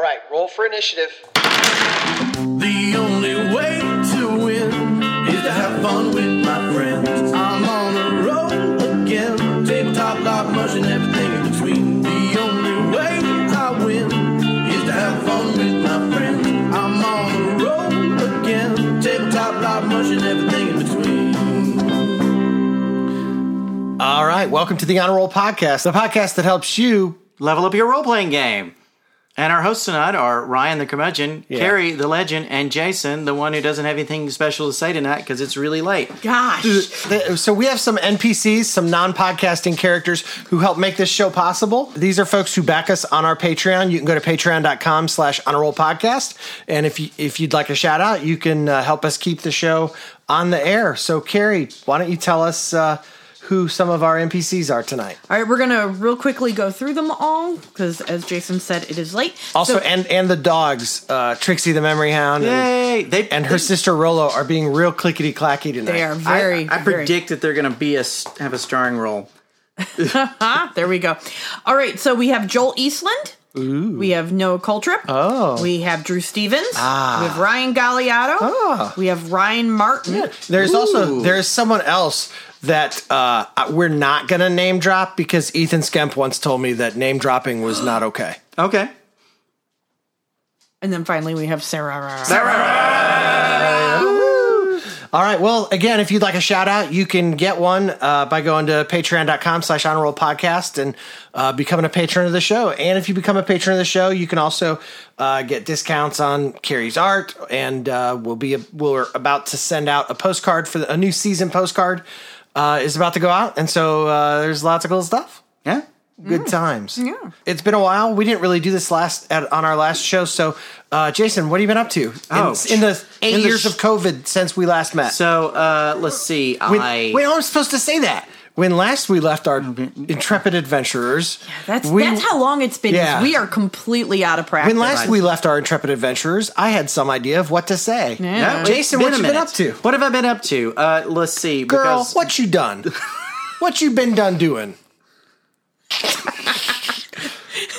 All right, roll for initiative. The only way to win is to have fun with my friends. I'm on a roll again. Tabletop, LARP, mush, and everything in between. The only way I win is to have fun with my friends. I'm on a roll again. Tabletop, LARP, mush, and everything in between. All right, welcome to the Honor Roll Podcast, the podcast that helps you. level up your role playing game. And our hosts tonight are Ryan the curmudgeon, Carrie the legend, and Jason, the one who doesn't have anything special to say tonight because it's really late. Gosh. So we have some NPCs, some non-podcasting characters who help make this show possible. These are folks who back us on our Patreon. You can go to patreon.com slash honor roll podcast. And if you if you'd like a shout out, you can uh, help us keep the show on the air. So Carrie, why don't you tell us uh, who some of our NPCs are tonight? All right, we're gonna real quickly go through them all because, as Jason said, it is late. Also, So- and and the dogs, uh, Trixie the Memory Hound, and, Yay! They, and her sister Rolo are being real clickety clacky tonight. they are very. I, I very- predict that they're going to be a have a starring role. There we go. All right, so we have Joel Eastland. Ooh. We have Noah Coltrip. Oh. We have Drew Stevens. Ah. We have Ryan Galliato. Ah. We have Ryan Martin. There's also there's someone else that uh, we're not gonna name drop because Ethan Skemp once told me that name dropping was not okay. Okay. And then finally we have Sarah. Sarah. All right. Well, again, if you'd like a shout out, you can get one uh, by going to patreon.com slash honor roll podcast and uh, becoming a patron of the show. And if you become a patron of the show, you can also uh, get discounts on Carrie's art. And uh, we'll be we're about to send out a postcard for the, a new season postcard uh, is about to go out. And so uh, there's lots of cool stuff. Yeah. Good times. Yeah. It's been a while. We didn't really do this last at, on our last show. So, uh, Jason, what have you been up to in, Oh, in the eight in the years sh- of COVID since we last met? So uh, let's see. When, I wait, I'm supposed to say that. When last we left our intrepid adventurers, That's we- that's how long it's been. Yeah. We are completely out of practice. When last we left our intrepid adventurers, I had some idea of what to say. Yeah. Jason, what been you been up to, What have I been up to? Uh, let's see. girl? because What you done? what you been done doing?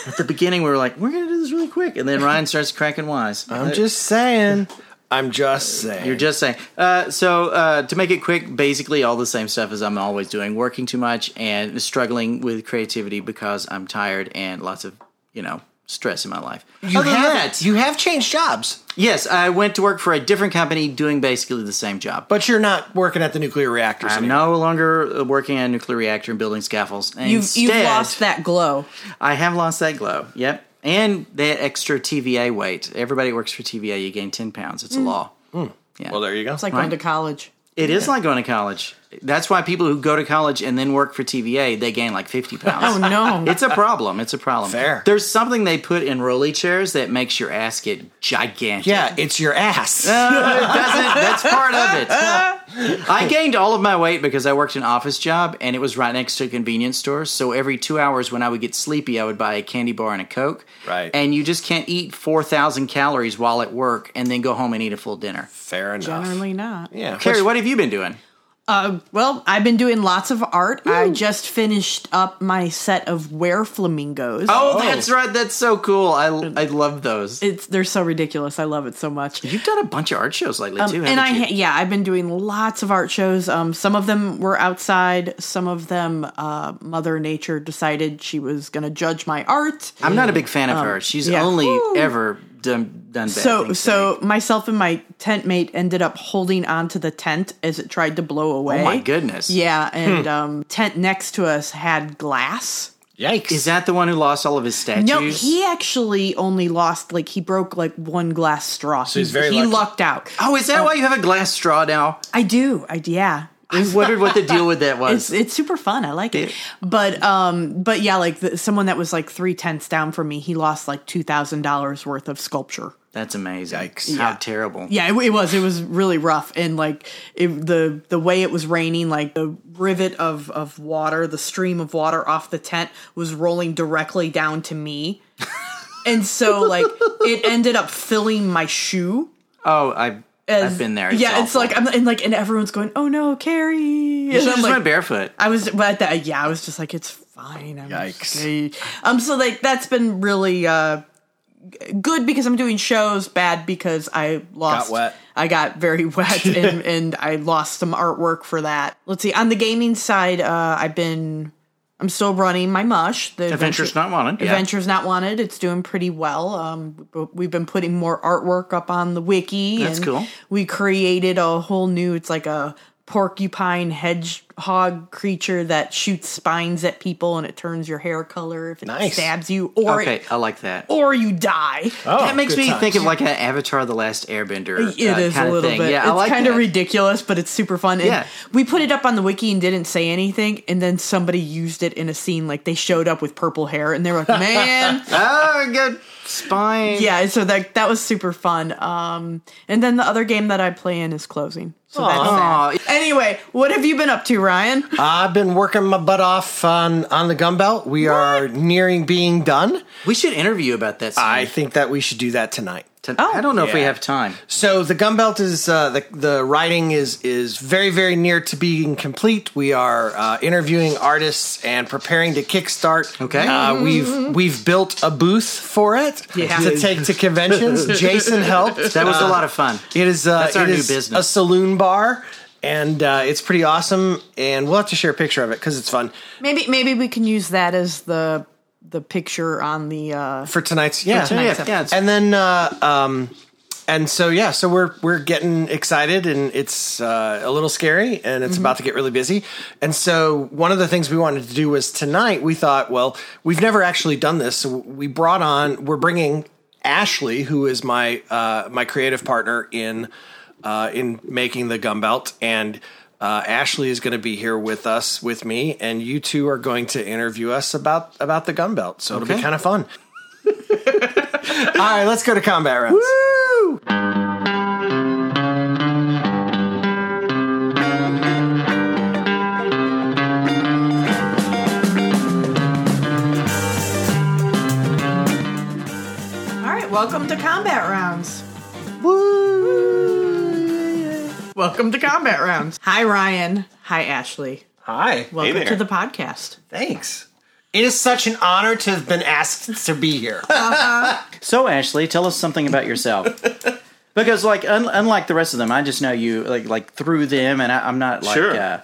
At the beginning we were like, we're going to do this really quick, and then Ryan starts cracking wise. I'm just saying. I'm just saying. You're just saying. Uh, so uh, to make it quick, basically all the same stuff as I'm always doing: working too much and struggling with creativity because I'm tired and lots of you know stress in my life. you Other have that, you have changed jobs, yes, I went to work for a different company doing basically the same job. but you're not working at the nuclear reactors. I'm anymore. no longer uh, working on a nuclear reactor and building scaffolds. you've Instead, you've lost that glow. I have lost that glow. Yep. And that extra TVA weight. Everybody who works for TVA, you gain 10 pounds. It's a law. Yeah. Well, there you go. It's like Right. going to college. It is like going to college. That's why people who go to college and then work for TVA, they gain like 50 pounds. Oh no! It's a problem. It's a problem. Fair. There's something they put in rolly chairs that makes your ass get gigantic. yeah, it's your ass. Uh, it doesn't. That's part of it. I gained all of my weight because I worked an office job and it was right next to a convenience store. So every two hours when I would get sleepy, I would buy a candy bar and a Coke. Right. And you just can't eat 4,000 calories while at work and then go home and eat a full dinner. Fair enough. Generally not. Yeah. Carrie, what have you been doing? Uh, well, I've been doing lots of art. I just finished up my set of were flamingos. Oh, that's right. That's so cool. I, I love those. It's they're so ridiculous. I love it so much. You've done a bunch of art shows lately, too, Um, and I you? yeah, I've been doing lots of art shows. Um, some of them were outside. Some of them, uh, Mother Nature decided she was going to judge my art. I'm not a big fan of her. She's yeah. only Woo. ever done, done bad So, things to so myself and my tent mate ended up holding onto the tent as it tried to blow away. Oh my goodness. Yeah, and um, tent next to us had glass. Yikes. Is that the one who lost all of his statues? No, he actually only lost like he broke like one glass straw. So he's very he lucky. lucked out. Oh, is that why you have a glass straw now? I do. I yeah. I wondered what the deal with that It's was. it's super fun. I like it. But um, but yeah, like the, someone that was like three tenths down from me, he lost like two thousand dollars worth of sculpture. That's amazing. Yikes. How Yeah. terrible. Yeah, it, it was. It was really rough, and like it, the the way it was raining, like the rivet of of water, the stream of water off the tent was rolling directly down to me, and so like it ended up filling my shoe. Oh, I, As, I've been there. It's yeah, it's like I'm and like and everyone's going, "Oh no, Carrie!" You And I'm just like, went barefoot. I was but that yeah, I was just like, it's fine. I'm Yikes. Um, so like that's been really uh good because I'm doing shows, bad because I lost. wet. I got very wet and, and I lost some artwork for that. Let's see. On the gaming side, uh, I've been. I'm still running my mush. The Adventures Not Wanted, yeah. Adventures Not Wanted. It's doing pretty well. Um, we've been putting more artwork up on the wiki. That's and cool. We created a whole new. It's like a porcupine hedgehog creature that shoots spines at people and it turns your hair color if it Nice. stabs you or Okay, I like that. or you die. Oh, that makes me times. think of like an Avatar: The Last Airbender. It uh, is kind a little thing. bit. Yeah, it's I like kind of ridiculous, but it's super fun. And Yeah. we put it up on the wiki and didn't say anything, and then somebody used it in a scene. Like they showed up with purple hair, and they were like, "Man, Oh, good spine. yeah." So that that was super fun. Um, and then the other game that I play in is closing. So that's that. Anyway, what have you been up to, Ryan? I've been working my butt off on on the gun belt. We are nearing being done. We should interview about that. I think that we should do that tonight. To- Oh. I don't know if we have time. So the gun belt is uh, the the writing is is very very near to being complete. We are uh, interviewing artists and preparing to kickstart. Okay. uh, we've we've built a booth for it Yeah. to take to conventions. Jason helped. That was Uh, a lot of fun. It is uh, That's our it new is business. a saloon bar. And uh, it's pretty awesome, and we'll have to share a picture of it because it's fun Maybe maybe we can use that as the the picture on the. uh for tonight's. Yeah, tonight's yeah, yeah, and then uh, um, and so yeah, so we're we're getting excited, and it's uh, a little scary, and it's about to get really busy. And so one of the things we wanted to do was tonight. We thought, well, we've never actually done this, so we brought on. We're bringing Ashley, who is my uh, my creative partner in uh, in making the gun belt, and. Uh, Ashley is going to be here with us, with me, and you two are going to interview us about about the gun belt. So it'll be kind of fun. All right, let's go to combat rounds. All right, welcome to combat rounds. Welcome to combat rounds. Hi, Ryan. Hi, Ashley. Hi. Welcome there. to the podcast. Thanks. It is such an honor to have been asked to be here. So, Ashley, tell us something about yourself. because, like, un- unlike the rest of them, I just know you like like through them, and I, I'm not like Sure. uh,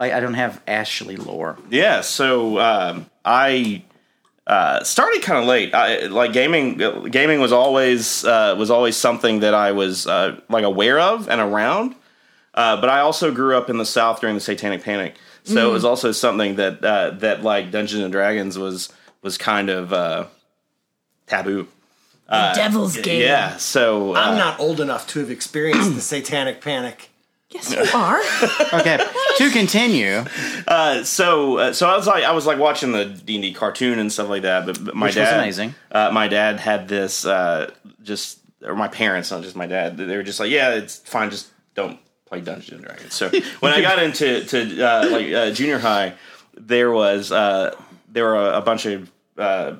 I, I don't have Ashley lore. Yeah, so um, I uh, started kind of late. I, like gaming, gaming was always uh, was always something that I was uh, like aware of and around. Uh, but I also grew up in the South during the Satanic Panic, so it was also something that uh, that like Dungeons and Dragons was was kind of uh, taboo. Devil's Game. Yeah, so uh, I'm not old enough to have experienced the satanic panic. Yes, you are. Okay, to continue, Uh, so uh, so I was like I was like watching the D and D cartoon and stuff like that. But, but my Which was dad, amazing. Uh, my dad had this uh, just or my parents, not just my dad. They were just like, yeah, it's fine, just don't play Dungeons and Dragons. So when I got into to uh, like uh, junior high, there was uh, there were a, a bunch of uh,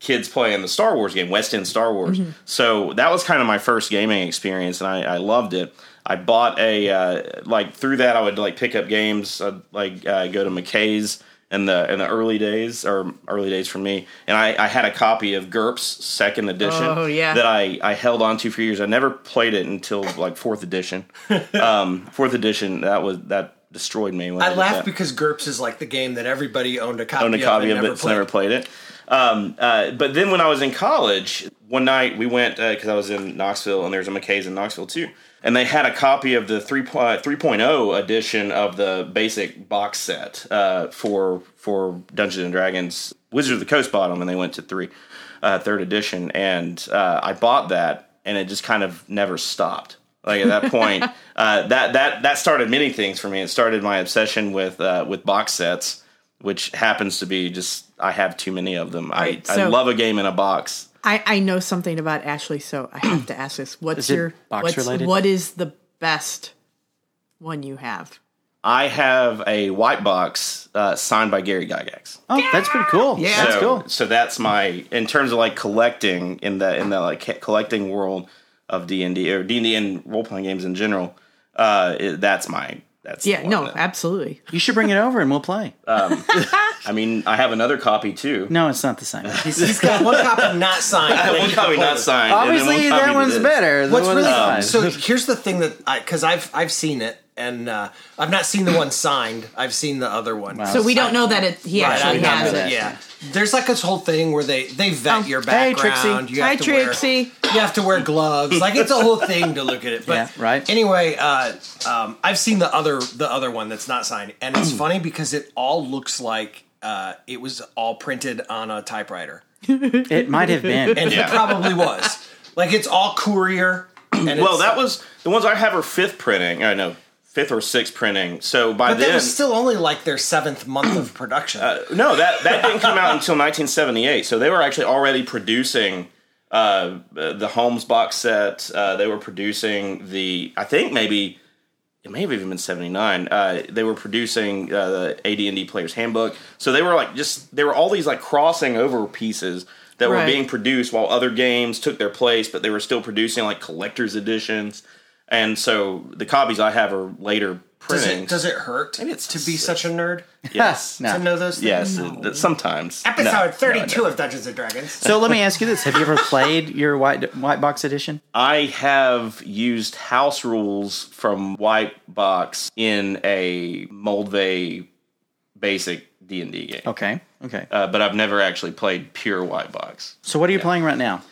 kids playing the Star Wars game, West End Star Wars. So that was kind of my first gaming experience, and I, I loved it. I bought a uh, like through that I would like pick up games. I'd like uh, go to McKay's in the in the early days or early days for me, and I, I had a copy of GURPS Second Edition. Oh, yeah. that I, I held on to for years. I never played it until like fourth edition. um, fourth edition that was that destroyed me. When I, I did laugh that because GURPS is like the game that everybody owned a copy, owned a copy of, of and it, never but never played. played it. Um, uh, but then when I was in college, one night we went because I was in Knoxville and there's a McKay's in Knoxville too, and they had a copy of the 3, uh, 3.0 edition of the basic box set uh, for for Dungeons and Dragons Wizards of the Coast bottom, and they went to three uh, third edition, and uh, I bought that, and it just kind of never stopped. Like at that point, uh, that that that started many things for me. It started my obsession with uh, with box sets, which happens to be just I have too many of them. Right, I, I love a game in a box. I, I know something about Ashley, so I have to ask this. What's Is your box what's, related? What is the best one you have? I have a white box uh, signed by Gary Gygax. oh, that's pretty cool. Yeah. that's cool. So that's my in terms of like collecting in the in the like collecting world of D and D or D and D and role playing games in general. Uh, it, that's my that's Yeah, no, absolutely. You should bring it over and we'll play. Um, I mean, I have another copy too. No, it's not the same. He's got one copy not signed. I have one copy not signed. Obviously, one copy that one's is. better. The What's one really that's um, fine. so? Here's the thing that I because I've I've seen it and uh, I've not seen the one signed. I've seen the other one. So we don't know that it, he Right, actually I has know it. that, Yeah, there's like this whole thing where they they vet Oh, your hey, background. Trixie. You have Hi, to wear- Trixie. you have to wear gloves. Like it's a whole thing to look at it. But Yeah, right. Anyway, uh, um, I've seen the other the other one that's not signed, and it's funny because it all looks like uh, it was all printed on a typewriter, It might have been. and it probably was. Like it's all courier. And Well, it's- that was the ones I have are fifth printing. I know fifth or sixth printing. So by But then, that was still only like their seventh month of production. no, that that didn't come out until 1978. So they were actually already producing uh, the Holmes box set. Uh, they were producing the. I think maybe it may have even been 79. Uh, they were producing uh, the AD&D Player's Handbook. So they were like just there were all these like crossing over pieces that were being produced while other games took their place, but they were still producing like collector's editions. And so the copies I have are later does printings. it does it hurt Maybe it's to be such a nerd yes. No. to know those things? Yes, it- sometimes. Episode No, no, thirty-two no. of Dungeons and Dragons. So let me ask you this: Have you ever played your white white box edition? I have used house rules from White Box in a Moldvay basic D and D game, Okay, okay. uh, but I've never actually played pure White Box. So what are you playing right now?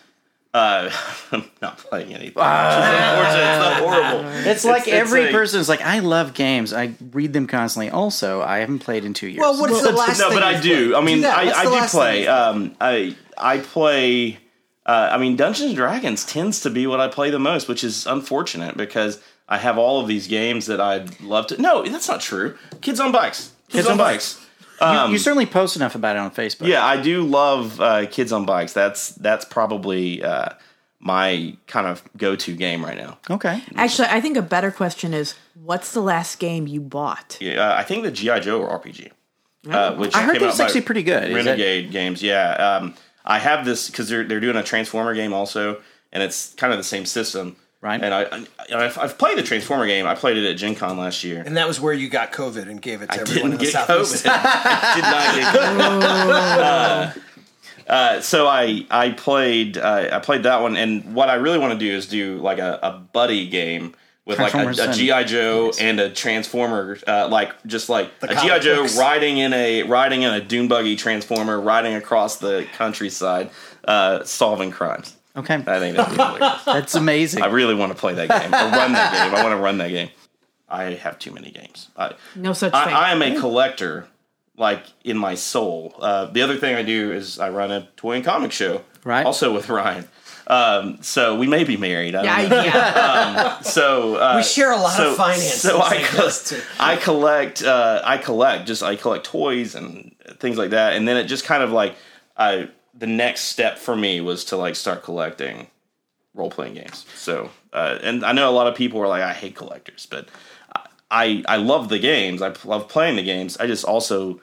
Uh, I'm not playing anything. Unfortunately, it's not horrible. It's like it's every a- person's like, I love games. I read them constantly. Also, I haven't played in two years. Well, what is the last? no, thing but I do. played? I mean, that. I, I do play. Um, I I play. Uh, I mean, Dungeons and Dragons tends to be what I play the most, which is unfortunate because I have all of these games that I'd love to. No, that's not true. Kids on bikes. Kids, on bikes. You, you certainly post enough about it on Facebook. Yeah, I do love uh, Kids on Bikes. That's that's probably uh, my kind of go-to game right now. Okay. Actually, I think a better question is, what's the last game you bought? Yeah, uh, I think the GI Joe or RPG, uh, which I heard came that's out actually pretty good. Is that- Renegade Games. Yeah, um, I have this because they're they're doing a Transformer game also, and it's kind of the same system. Right. And I, I I've, I've played the Transformer game. I played it at Gen Con last year. And that was where you got COVID and gave it to everyone in Didn't the get southeast. COVID. I did not get COVID. Uh, uh, so I I played uh, I played that one, and what I really want to do is do like a, a buddy game with like a, a GI Joe and a Transformer, uh, like just like a GI Joe books. riding in a riding in a dune buggy Transformer, riding across the countryside, uh, solving crimes. Okay. I think that'd be hilarious. That's amazing. I really want to play that game or run that game. I want to run that game. I have too many games. I, No such thing. I, I am a collector, like in my soul. Uh, the other thing I do is I run a toy and comic show, Right. Also with Ryan. Um, so we may be married. I yeah, don't know. yeah. So uh, We share a lot so, of finances. So I, like co- I collect. Uh, I collect. Just I collect toys and things like that. And then it just kind of like I. The next step for me was to like start collecting role playing games. So, uh, and I know a lot of people are like, I hate collectors, but I I love the games. I love playing the games. I just also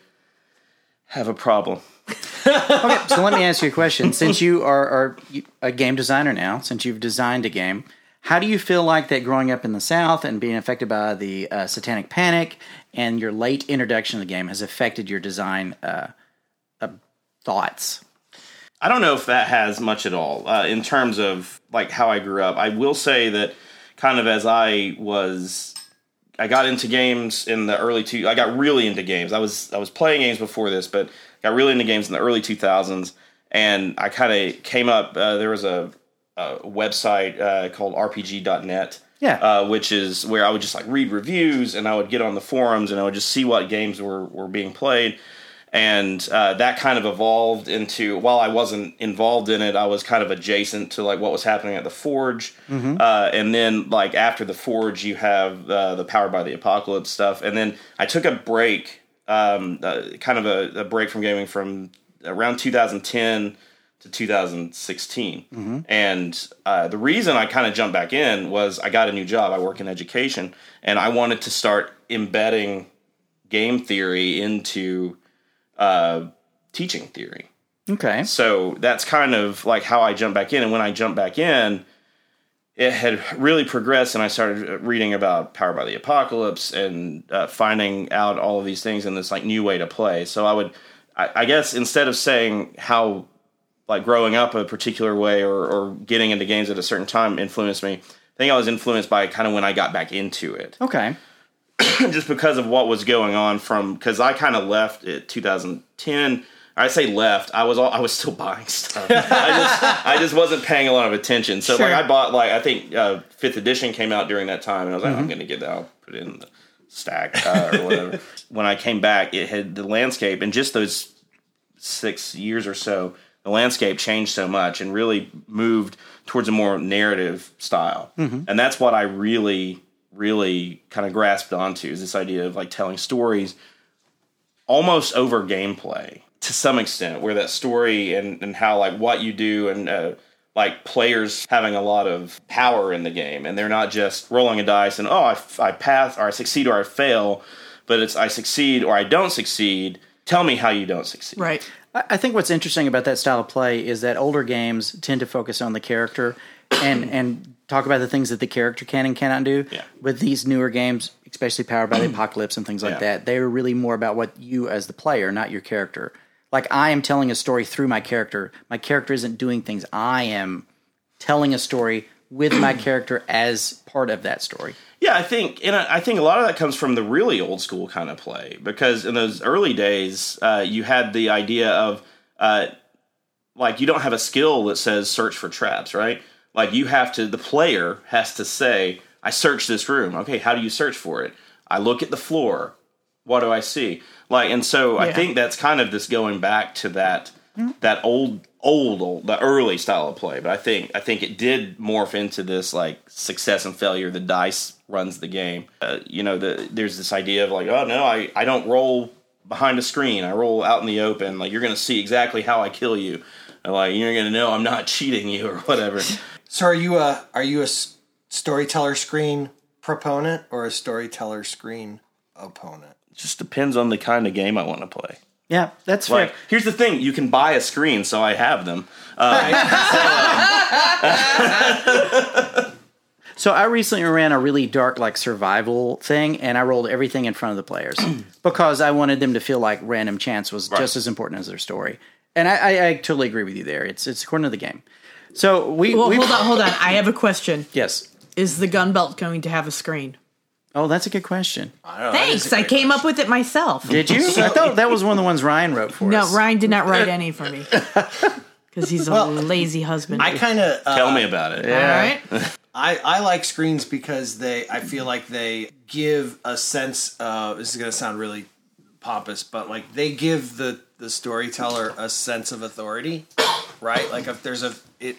have a problem. okay, so let me ask you a question. Since you are, are a game designer now, since you've designed a game, how do you feel like that growing up in the South and being affected by the uh, Satanic Panic and your late introduction to the game has affected your design uh, uh, thoughts? I don't know if that has much at all uh, in terms of like how I grew up. I will say that kind of as I was, I got into games in the early two. I got really into games. I was I was playing games before this, but got really into games in the early two thousands. And I kind of came up. Uh, there was a, a website uh, called RPG.net. Yeah. Uh, which is where I would just like read reviews and I would get on the forums and I would just see what games were, were being played and uh, that kind of evolved into while I wasn't involved in it, I was kind of adjacent to like what was happening at the Forge, uh, and then like after the Forge, you have uh, the powered by the Apocalypse stuff, and then I took a break, um, uh, kind of a, a break from gaming from around 2010 to 2016, and uh, the reason I kind of jumped back in was I got a new job. I work in education, and I wanted to start embedding game theory into uh, teaching theory. Okay. So that's kind of like how I jumped back in. And when I jumped back in, it had really progressed, and I started reading about Powered by the Apocalypse and uh, finding out all of these things in this like new way to play. So I would I, I guess instead of saying how like growing up a particular way or, or getting into games at a certain time influenced me, I think I was influenced by kind of when I got back into it Okay. just because of what was going on from because I kind of left at 2010. I say left. I was all, I was still buying stuff. I just I just wasn't paying a lot of attention. So Sure. like I bought like I think uh, fifth edition came out during that time, and I was like I'm gonna get that. I'll put it in the stack uh, or whatever. when I came back, it had the landscape and just those six years or so, the landscape changed so much and really moved towards a more narrative style. And that's what I really, really kind of grasped onto is this idea of like telling stories almost over gameplay to some extent, where that story and, and how like what you do and uh, like players having a lot of power in the game and they're not just rolling a dice and oh I, I pass or I succeed or I fail, but it's I succeed or I don't succeed. Tell me how you don't succeed. Right. I I think what's interesting about that style of play is that older games tend to focus on the character and and talk about the things that the character can and cannot do. Yeah. With these newer games, especially powered by the apocalypse and things like Yeah. that, they're really more about what you as the player, not your character. Like I am telling a story through my character. My character isn't doing things. I am telling a story with my character as part of that story. Yeah, I think, and I I think a lot of that comes from the really old school kind of play because in those early days, uh, you had the idea of uh, like you don't have a skill that says search for traps, right? Like you have to, the player has to say, "I search this room." Okay, how do you search for it? I look at the floor. What do I see? Like, and so I think that's kind of this going back to that that old old old the early style of play but i think i think it did morph into this like success and failure the dice runs the game uh, you know the, there's this idea of like oh no i i don't roll behind a screen i roll out in the open like you're gonna see exactly how i kill you like you're gonna know i'm not cheating you or whatever So are you a are you a s- storyteller screen proponent or a storyteller screen opponent? it just depends on the kind of game i want to play Yeah, that's fair. like here's the thing you can buy a screen so i have them uh, So I recently ran a really dark like survival thing, and I rolled everything in front of the players because I wanted them to feel like random chance was just as important as their story. And I, I, I totally agree with you there. It's it's according to the game. So we Well, we hold on, hold on. I have a question. yes. Is the gun belt going to have a screen? Oh, that's a good question. Thanks. I came up with it myself. Did you? I thought that was one of the ones Ryan wrote for No, us. No, Ryan did not write any for me because he's a lazy husband. I kind of uh, tell me about it All right. I, I like screens because they I feel like they give a sense of this is gonna sound really pompous, but like they give the the storyteller a sense of authority, right? Like if there's a it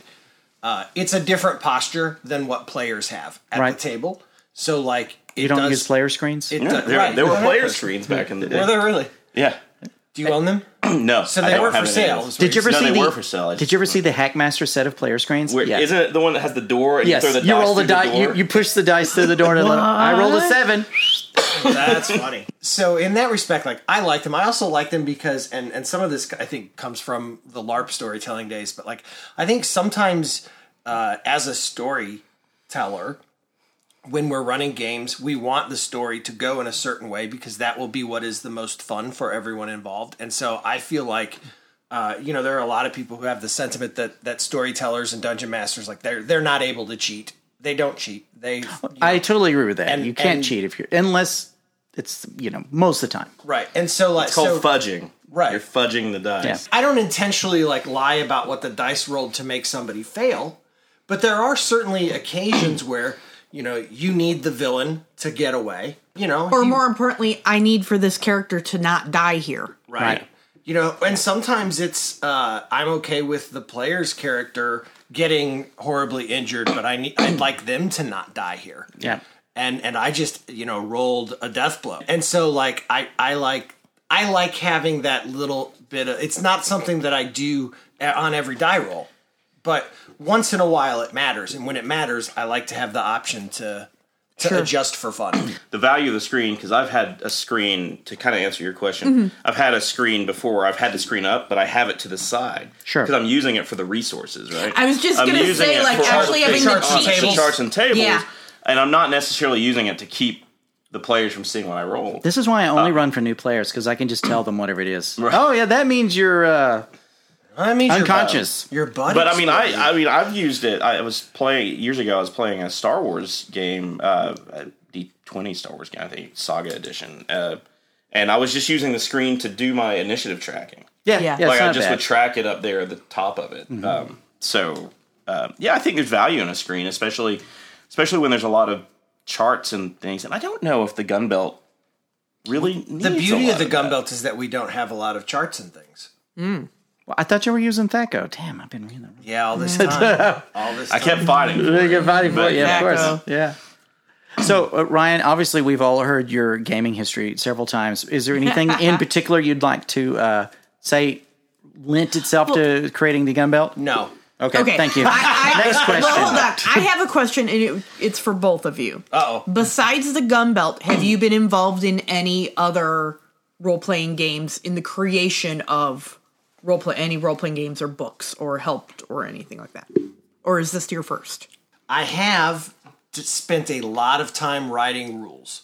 uh, it's a different posture than what players have at Right. the table. So like it you don't does, use player screens. It Yeah, does- there, right. there were player screens back in the day Were there really? yeah Do you own them? no So they weren't for sale. those. is what did you ever No, see they the? were for sale. Did you ever see the Hackmaster set of player screens? Where, Yeah. Isn't it the one that has the door and Yes, you throw the you dice roll the through die. You, you push the dice through the door to let. I rolled a seven. That's funny. So in that respect, like I like them. I also like them because, and and some of this I think comes from the LARP storytelling days. But like I think sometimes uh, as a storyteller, when we're running games, we want the story to go in a certain way because that will be what is the most fun for everyone involved. And so I feel like. Uh, you know, there are a lot of people who have the sentiment that that storytellers and dungeon masters like they're they're not able to cheat. They don't cheat. They you I totally agree with that. And- you can't and- cheat if you're unless it's you know most of the time. right. And so like It's called so, fudging. Right. You're fudging the dice. Yeah. I don't intentionally like lie about what the dice rolled to make somebody fail, but there are certainly occasions where you know you need the villain to get away. You know, Or you- more importantly, I need for this character to not die here. right. Right. You know, and sometimes it's uh, I'm okay with the player's character getting horribly injured, but I need I'd like them to not die here. Yeah. and and I just you know rolled a death blow, and so like I I like I like having that little bit of. It's not something that I do on every die roll, but once in a while it matters, and when it matters, I like to have the option to to Sure. adjust for fun. The value of the screen, because I've had a screen to kind of answer your question. Mm-hmm. I've had a screen before I've had the screen up, but I have it to the side. Sure. Because I'm using it for the resources, right? I was just I'm gonna using say, it like, for- actually having the charts and cheat tables. sheets. charts and tables. Yeah. And I'm not necessarily using it to keep the players from seeing what I roll. This is why I only Uh, run for new players because I can just tell them whatever it is. Oh yeah, that means you're. Uh, I mean, Unconscious. Your buddy. But I mean, I I mean, I've used it. I was playing years ago. I was playing a Star Wars game, uh, D twenty Star Wars game, I think Saga Edition, uh, and I was just using the screen to do my initiative tracking. yeah, Yeah. yeah. like it's I just bad. would track it up there at the top of it. Um, so uh, yeah, I think there's value in a screen, especially especially when there's a lot of charts and things. And I don't know if the gun belt really needs the a beauty lot of the gun that. belt is that we don't have a lot of charts and things. Well, I thought you were using Thaco. Damn, I've been reading them. Yeah, all this time. all this. Time. I kept fighting. Good fighting for it. Yeah, of Thaco. course. Yeah. So uh, Ryan, obviously we've all heard your gaming history several times. Is there anything in particular you'd like to uh, say lent itself to creating the gun belt? No. Okay, Okay. thank you. I, I, Next question. Well, hold on. I have a question, and it, it's for both of you. Uh oh. Besides the gun belt, have you been involved in any other role playing games in the creation of role play any role playing games or books or helped or anything like that? Or is this your first? I have spent a lot of time writing rules.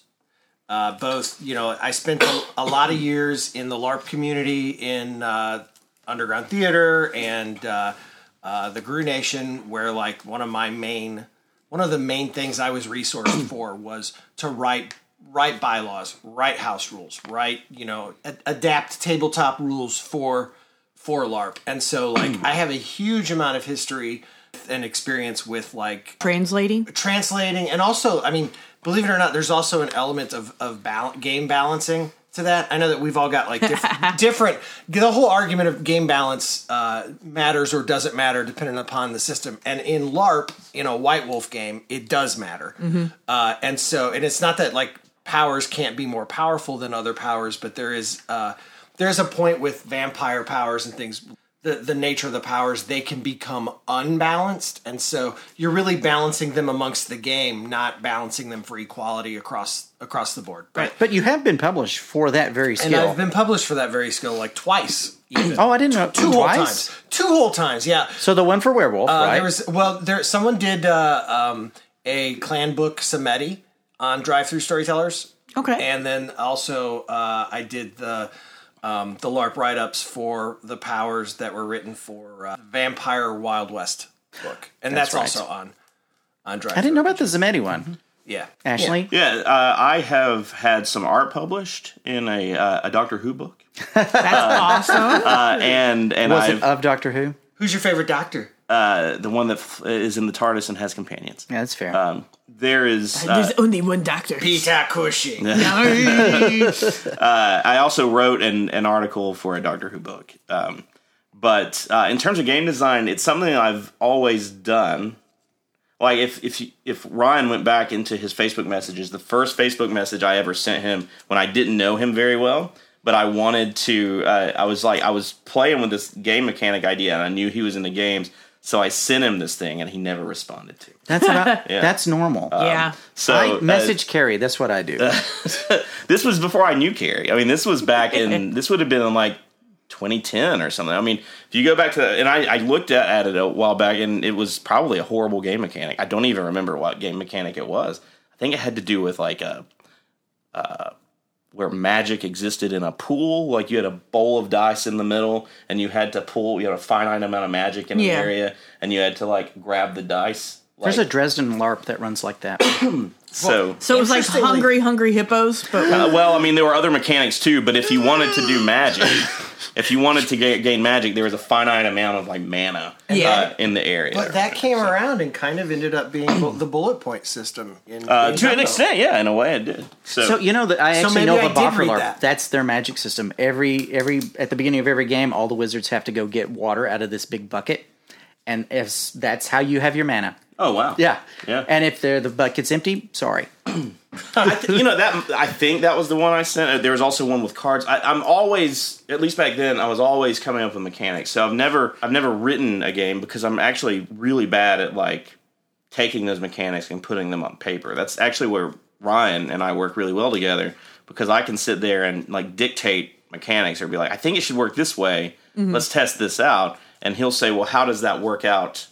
Uh, both, you know, I spent a, a lot of years in the LARP community in uh, underground theater and uh, uh, the Gru Nation, where like one of my main, one of the main things I was resourced for was to write write bylaws, write house rules, write you know a- adapt tabletop rules for for LARP, and so like I have a huge amount of history and experience with like Translating? translating and also i mean believe it or not there's also an element of, of bal- game balancing to that. I know that we've all got like diff- different the whole argument of game balance uh, matters or doesn't matter depending upon the system. And in larp in a white wolf game it does matter. Uh, and so and it's not that like powers can't be more powerful than other powers but there is uh, there's a point with vampire powers and things the, the nature of the powers they can become unbalanced and so you're really balancing them amongst the game not balancing them for equality across across the board right But you have been published for that very skill and i've been published for that very skill like twice even. oh, I didn't know. two whole twice? times two whole times yeah So the one for werewolf, uh, right? there was well there someone did uh, um, a clan book Samedi on drive through storytellers Okay. and then also uh, I did the um, the LARP write ups for the powers that were written for uh, Vampire Wild West book, and that's, That's right. also on on Drive. I didn't know about the Samedi one. Yeah, Ashley, Yeah, uh, I have had some art published in a uh, a Doctor Who book, That's awesome. uh, and and was I've it of Doctor Who? Who's your favorite Doctor? Uh, the one that f- is in the TARDIS and has companions. Yeah, that's fair. Um, there is. Uh, There's only one doctor. Peter Cushing. I also wrote an, an article for a Doctor Who book. Um, but uh, in terms of game design, it's something I've always done. Like if if if Ryan went back into his Facebook messages, the first Facebook message I ever sent him when I didn't know him very well, but I wanted to. Uh, I was like I was playing with this game mechanic idea, and I knew he was into games, so I sent him this thing, and he never responded to. it. that's about. That's normal. yeah. So I uh, message Carrie. That's what I do. this was before I knew Carrie. I mean, this was back in this would have been in like 2010 or something. I mean, if you go back to and I, I looked at, at it a while back, and it was probably a horrible game mechanic. I don't even remember what game mechanic it was. I think it had to do with like a. Uh, where magic existed in a pool, like you had a bowl of dice in the middle, and you had to pull. You had a finite amount of magic in an Yeah. area, and you had to like grab the dice. There's a Dresden LARP that runs like that. so So it was like Interestingly- hungry, hungry hippos, but Uh, well, I mean, there were other mechanics too, but if you wanted to do magic, if you wanted to ga- gain magic, there was a finite amount of like mana Yeah. uh, in the area. But that came around and kind of ended up being the bullet point system. In, uh, in to an extent, yeah, in a way, it did. So, So you know that I actually maybe know I the did Boffer read LARP. that. That's their magic system. Every every at the beginning of every game, all the wizards have to go get water out of this big bucket, and if that's how you have your mana. Oh wow, Yeah, Yeah. And if they're, the bucket's empty, sorry. I th- you know that I think that was the one I sent. Uh, There was also one with cards. I, I'm always, at least back then, I was always coming up with mechanics. So I've never, I've never written a game because I'm actually really bad at like taking those mechanics and putting them on paper. That's actually where Ryan and I work really well together because I can sit there and like dictate mechanics or be like, I think it should work this way. Let's test this out. And he'll say, Well, how does that work out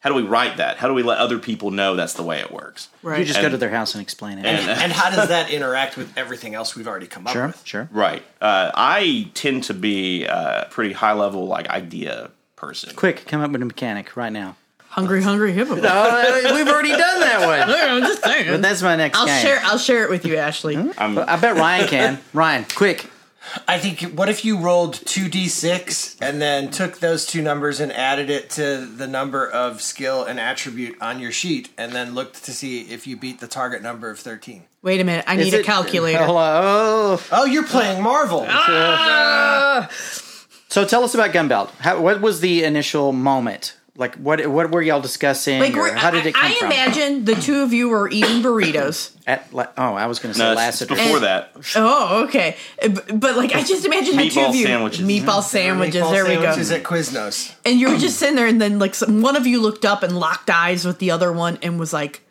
how do we write that? How do we let other people know that's the way it works? Right. You just go to their house and explain it. And, and how does that interact with everything else we've already come up sure, with? sure. Right. Uh, I tend to be a pretty high level like idea person. Quick, come up with a mechanic right now. hungry, hungry hippo. Oh, we've already done that one. I'm just saying. But that's my next I'll game. share. I'll share it with you, Ashley. I bet Ryan can. Ryan, quick. I think what if you rolled 2d6 and then took those two numbers and added it to the number of skill and attribute on your sheet and then looked to see if you beat the target number of 13? Wait a minute. I need Is a calculator. Hello. Oh. oh, you're playing Marvel. Ah. So tell us about Gunbelt. How, what was the initial moment? Like, what what were y'all discussing? Like, or how did it come I, I from? imagine the two of you were eating burritos. At, like, oh, I was going to say No, it's Lassiter. before that. Oh, okay. But like, I just imagine the two of you sandwiches. meatball sandwiches. Meatball there we go. sandwiches at Quiznos. And you were just sitting there, and then like some, one of you looked up and locked eyes with the other one, and was like,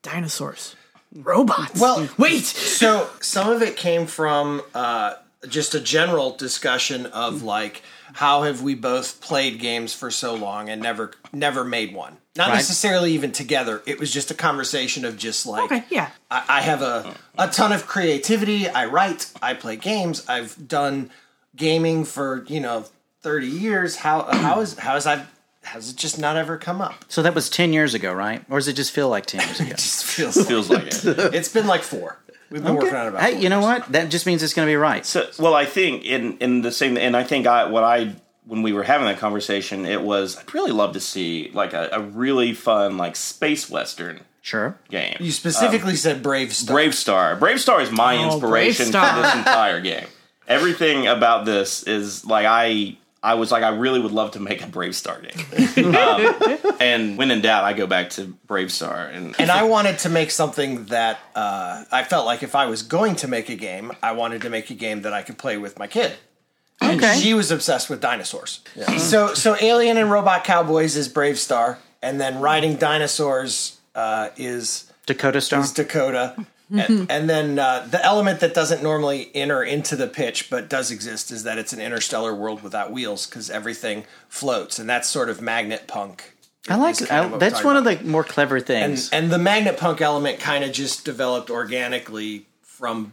"Dinosaurs, robots." Well- wait. So some of it came from uh, just a general discussion of like how have we both played games for so long and never never made one. Not Right. necessarily even together. It was just a conversation of just like Okay, yeah. I, I have a a ton of creativity. I write. I play games. I've done gaming for you know thirty years. How how is how is I has it just not ever come up? So that was 10 years ago, right? Or does it just feel like 10 years ago? It just feels Feels like it. it's been like four. We've been working on it about. hey, four you know what? That just means it's going to be right. So, well, I think in in the same, and I think I what I when we were having that conversation, it was I'd really love to see like a, a really fun like space western Sure. game. You specifically um, said BraveStarr. Brave Star. BraveStarr is my Oh, inspiration for this entire game. Everything about this is like I I was like I really would love to make a BraveStarr game. um, and when in doubt, I go back to BraveStarr and and I wanted to make something that uh, I felt like if I was going to make a game, I wanted to make a game that I could play with my kid. And Okay. she was obsessed with dinosaurs. So, so Alien and Robot Cowboys is BraveStarr, and then Riding Dinosaurs uh, is Dakota Star. is Dakota. And, and then uh, the element that doesn't normally enter into the pitch but does exist is that it's an interstellar world without wheels because everything floats, and that's sort of magnet punk. I like it. kind I, of what that's one about. of the more clever things. and the magnet punk element kind of just developed organically from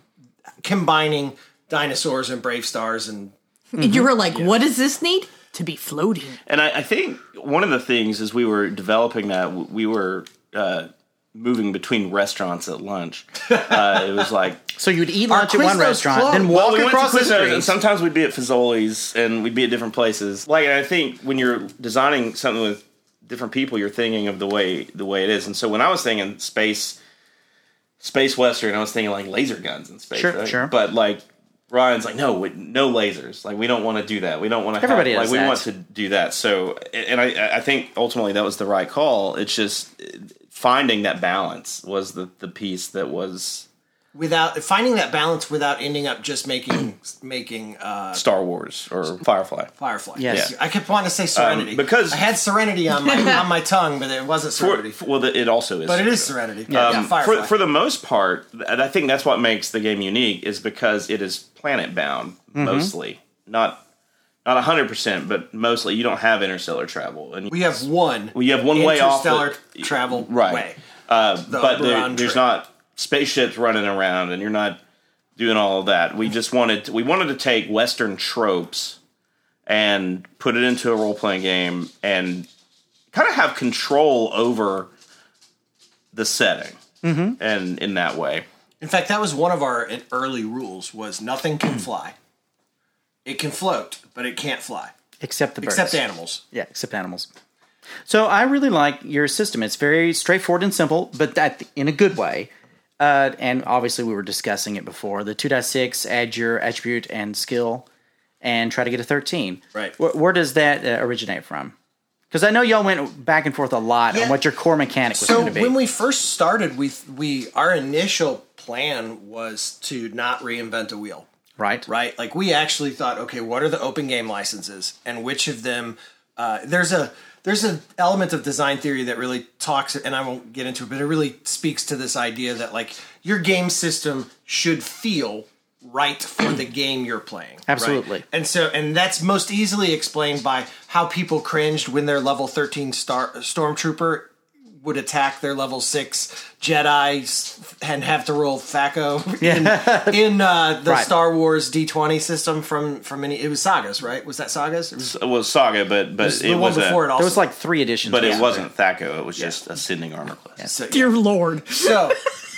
combining dinosaurs and BraveStarrs and And you were like, "What does this need to be floating?" And I, I think one of the things as we were developing that, we were uh, moving between restaurants at lunch. Uh, it was like, so you'd eat lunch at one restaurant, closed. then Well, walk we across the street. and sometimes we'd be at Fazoli's, and we'd be at different places. Like, I think when you're designing something with different people, you're thinking of the way the way it is. And so when I was thinking space, space western, I was thinking like laser guns in space. Sure, right? sure. But like Ryan's like, no, wait, no lasers. Like we don't want to do that. We don't want to. Everybody have, does like we that. want to do that. So, and I I think ultimately that was the right call. It's just finding that balance was the the piece that was without finding that balance without ending up just making making uh, Star Wars or Firefly. Firefly. Yes. Yeah. I kept wanting to say Serenity because- I had Serenity on my on my tongue, but it wasn't Serenity. for- well, it also is. but it is Serenity. Yeah, Um, Firefly. for, for the most part, and I think that's what makes the game unique is because it is planet bound mostly, not not hundred percent, but mostly. You don't have interstellar travel, and we have one. well, you have one way off interstellar travel right. way. Uh, but there, there's not spaceships running around, and you're not doing all of that. We just wanted to, we wanted to take Western tropes and put it into a role playing game and kind of have control over the setting, mm-hmm. and in that way. In fact, that was one of our early rules: was nothing can fly. It can float, but it can't fly, except the birds. except animals. Yeah, except animals. So I really like your system. It's very straightforward and simple, but that in a good way. Uh, and obviously, we were discussing it before. The 2.6, add your attribute and skill, and try to get a 13. Right. Where, where does that uh, originate from? Because I know y'all went back and forth a lot Yeah. on what your core mechanic was So going to be. when we first started, we we our initial plan was to not reinvent a wheel. Right? right? Like we actually thought, okay, what are the open game licenses, and which of them? Uh, there's a there's an element of design theory that really talks, and I won't get into it, but it really speaks to this idea that like your game system should feel right for the game you're playing. right? Absolutely. And so and that's most easily explained by how people cringed when their level 13 star stormtrooper would attack their level 6 Jedi and have to roll Thaco in, in uh, the Right. Star Wars D20 system from from any it was Sagas, right? Was that Sagas? It was, It was Saga, but but it was it one was before a, it also. There was like three editions. but it wasn't Thaco. It was just ascending armor class. so, Dear Lord. so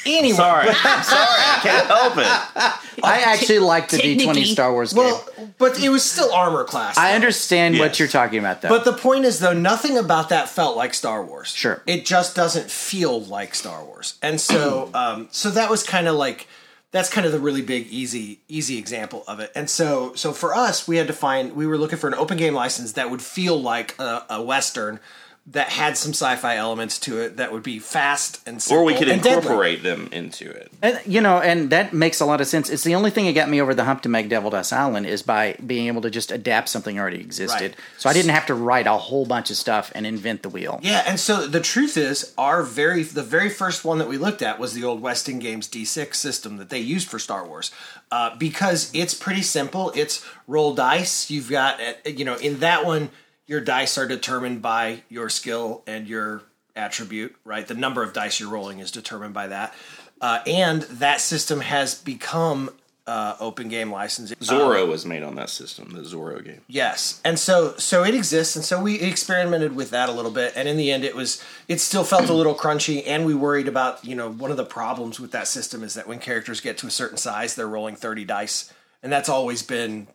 anyway, Sorry, I'm sorry, I can't help it. I actually like the D20 Star Wars game. well, but it was still armor class. I though. understand what you're talking about, though. But the point is, though, nothing about that felt like Star Wars. Sure. it just doesn't feel like Star Wars, and so, um, so that was kind of like that's kind of the really big, easy, easy example of it. And so, so for us, we had to find we were looking for an open game license that would feel like a, a western that had some sci-fi elements to it that would be fast and simple Or we could and deadly. incorporate them into it. And, you know, and that makes a lot of sense. It's the only thing that got me over the hump to make Devil Dust Island is by being able to just adapt something already existed. Right. So I didn't have to write a whole bunch of stuff and invent the wheel. Yeah, and so the truth is, our very the very first one that we looked at was the old West End Games D6 system that they used for Star Wars, uh, because it's pretty simple. It's roll dice. You've got uh, you know in that one, your dice are determined by your skill and your attribute. Right, the number of dice you're rolling is determined by that, uh, and that system has become uh, open game license. Zorro was made on that system, the Zorro game. Yes, and so so it exists, and so we experimented with that a little bit, and in the end, it was it still felt a little crunchy, and we worried about you know one of the problems with that system is that when characters get to a certain size, they're rolling thirty dice, and that's always been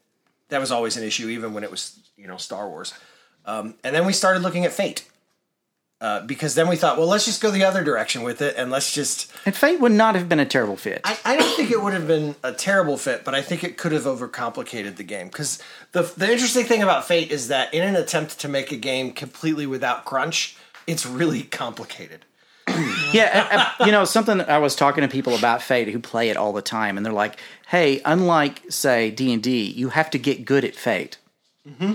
that was always an issue, even when it was you know Star Wars, um, and then we started looking at Fate. Uh, because then we thought, well, let's just go the other direction with it, and let's just And Fate would not have been a terrible fit. I, I don't think it would have been a terrible fit, but I think it could have overcomplicated the game. Because the the interesting thing about Fate is that in an attempt to make a game completely without crunch, it's really complicated. Yeah, you know, something I was talking to people about Fate who play it all the time, and they're like, "Hey, unlike say D and D, you have to get good at Fate.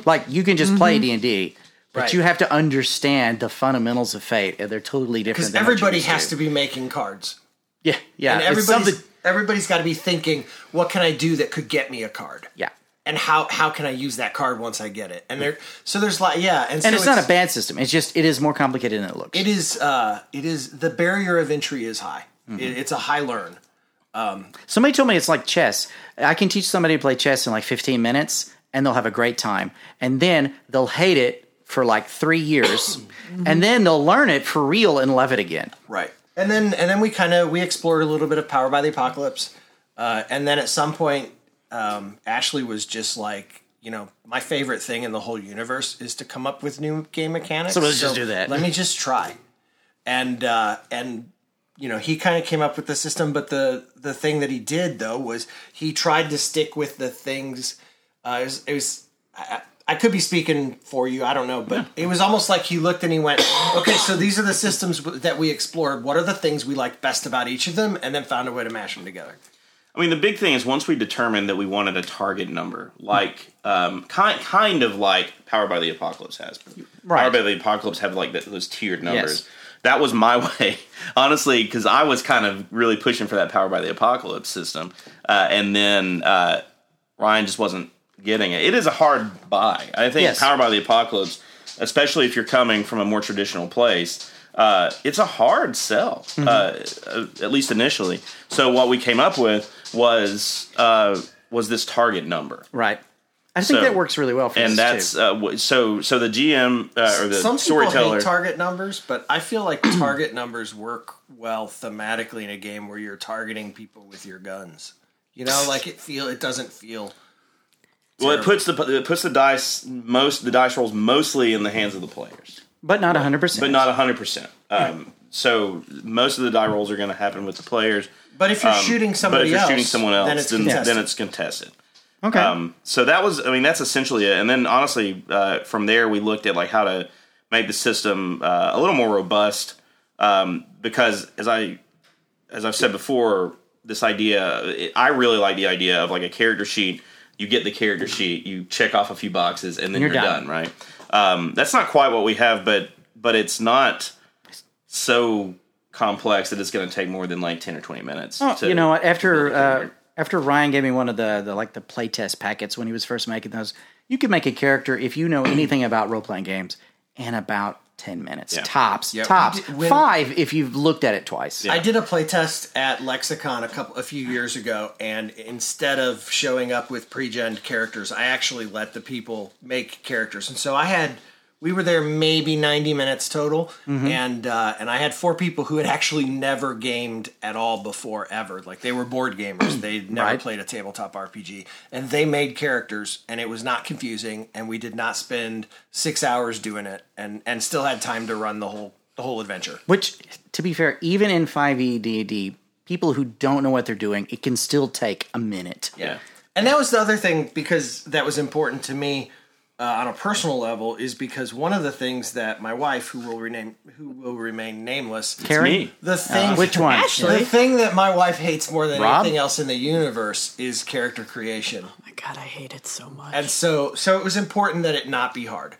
Like you can just play D and D, but Right. you have to understand the fundamentals of Fate, and they're totally different. Because than what you're everybody has to be making cards, Yeah, yeah. and everybody's everybody's got to be thinking, what can I do that could get me a card? yeah. And how how can I use that card once I get it? And there, so there's like yeah, and, so And it's, not a bad system. It's just it is more complicated than it looks. It is uh, it is the barrier of entry is high. Mm-hmm. It, it's a high learn. Somebody told me it's like chess. I can teach somebody to play chess in like 15 minutes and they'll have a great time. And then they'll hate it for like three years. and then they'll learn it for real and love it again. Right. And then and then we kind of we explored a little bit of Powered by the Apocalypse, uh, and then at some point, um, Ashley was just like, you know, my favorite thing in the whole universe is to come up with new game mechanics. So let's just do that. Let me just try, and uh, and you know he kind of came up with the system, but the the thing that he did though was he tried to stick with the things. Uh, it was, it was I, I could be speaking for you. I don't know, but it was almost like he looked and he went, "Okay, so these are the systems that we explored. What are the things we liked best about each of them?" And then found a way to mash them together. I mean, the big thing is once we determined that we wanted a target number, like um, kind kind of like Powered by the Apocalypse has. Right. Powered by the Apocalypse have like th- those tiered numbers. Yes. That was my way, honestly, because I was kind of really pushing for that Powered by the Apocalypse system, uh, and then uh, Ryan just wasn't getting it. It is a hard buy. I think Yes. Powered by the Apocalypse, especially if you're coming from a more traditional place, uh, it's a hard sell, Mm-hmm. uh, uh, at least initially. So what we came up with was uh, was this target number, Right. I think So- that works really well for and this that's too. uh, w- so so the GM uh, or the Some people storyteller. hate target numbers, but I feel like target numbers work well thematically in a game where you're targeting people with your guns. You know, like it feel it doesn't feel. Well, it puts the it puts the dice most the dice rolls mostly in the hands of the players, but not 100%. but not hundred percent. Um, so most of the die rolls are going to happen with the players. But if you're Um, shooting but if you're else, shooting someone else, then it's then, contested. then it's contested. Okay. Um, so that was, I mean, that's essentially it. And then honestly, uh, from there, we looked at like how to make the system uh, a little more robust. Um, because as I, as I've said before, this idea, it, I really like the idea of like a character sheet. You get the character sheet, you check off a few boxes, and then You're you're, done. done. right? Um, that's not quite what we have, but but it's not so complex that it's going to take more than like ten or twenty minutes. Oh, to- you know what? After uh, after Ryan gave me one of the, the like the playtest packets when he was first making those, you could make a character if you know anything about role playing games in about ten minutes Yeah. tops. Yeah, tops did- when- five if you've looked at it twice. I did a playtest at Lexicon a couple a few years ago, and instead of showing up with pre-gen characters, I actually let the people make characters. And so I had we were there maybe ninety minutes total, and uh, and I had four people who had actually never gamed at all before ever. Like they were board gamers, they'd never Right. played a tabletop RPG, and they made characters, and it was not confusing, and we did not spend six hours doing it, and and still had time to run the whole the whole adventure. Which, to be fair, even in five E D D, people who don't know what they're doing, it can still take a minute. Yeah. And that was the other thing because that was important to me uh, on a personal level is because one of the things that my wife, who will rename, who will remain nameless, Carrie, the thing, which one? Ashley. the thing that my wife hates more than Rob? anything else in the universe is character creation. Oh my god, I hate it so much. And so, so it was important that it not be hard.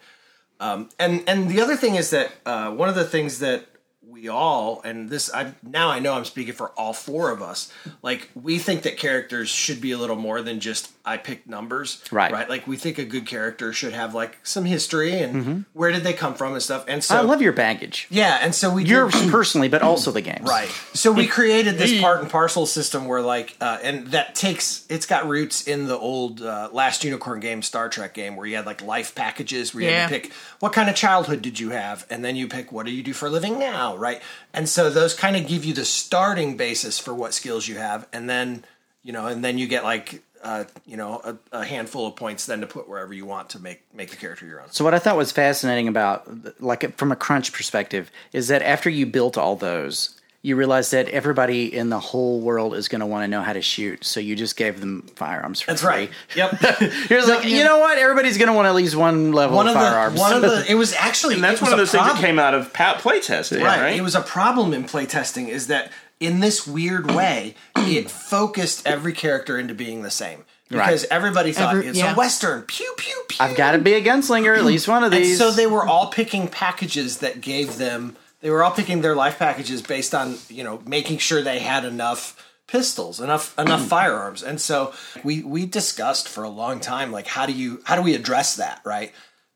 Um, and and the other thing is that uh, one of the things that we all and this I now I know I'm speaking for all four of us. Like we think that characters should be a little more than just I picked numbers, Right. Right. Like we think a good character should have like some history and where did they come from and stuff. And so I love your baggage. yeah, and so we Yours did- personally, but also the games. Right. So we created this part and parcel system where, like, uh, and that takes it's got roots in the old uh, Last Unicorn game, Star Trek game, where you had like life packages where you had to pick what kind of childhood did you have, and then you pick what do you do for a living now, right? And so those kind of give you the starting basis for what skills you have, and then you know, and then you get like. Uh, you know, a, a handful of points then to put wherever you want to make make the character your own. So what I thought was fascinating about, like from a crunch perspective, is that after you built all those, you realize that everybody in the whole world is going to want to know how to shoot. So you just gave them firearms for That's free. right. Yep. You're like, you know what? Everybody's going to want at least one level one of of firearms. the one of the it was actually And that's one of those things that came out of pa- playtesting, right. right? It was a problem in playtesting is that in this weird way, it focused every character into being the same. Because everybody thought Every- it's yeah. a western. Pew pew pew. I've got to be a gunslinger, at least one of And these. so they were all picking packages that gave them. They were all picking their life packages based on you know making sure they had enough pistols, enough enough mm. firearms. And so we we discussed for a long time like how do you how do we address that right?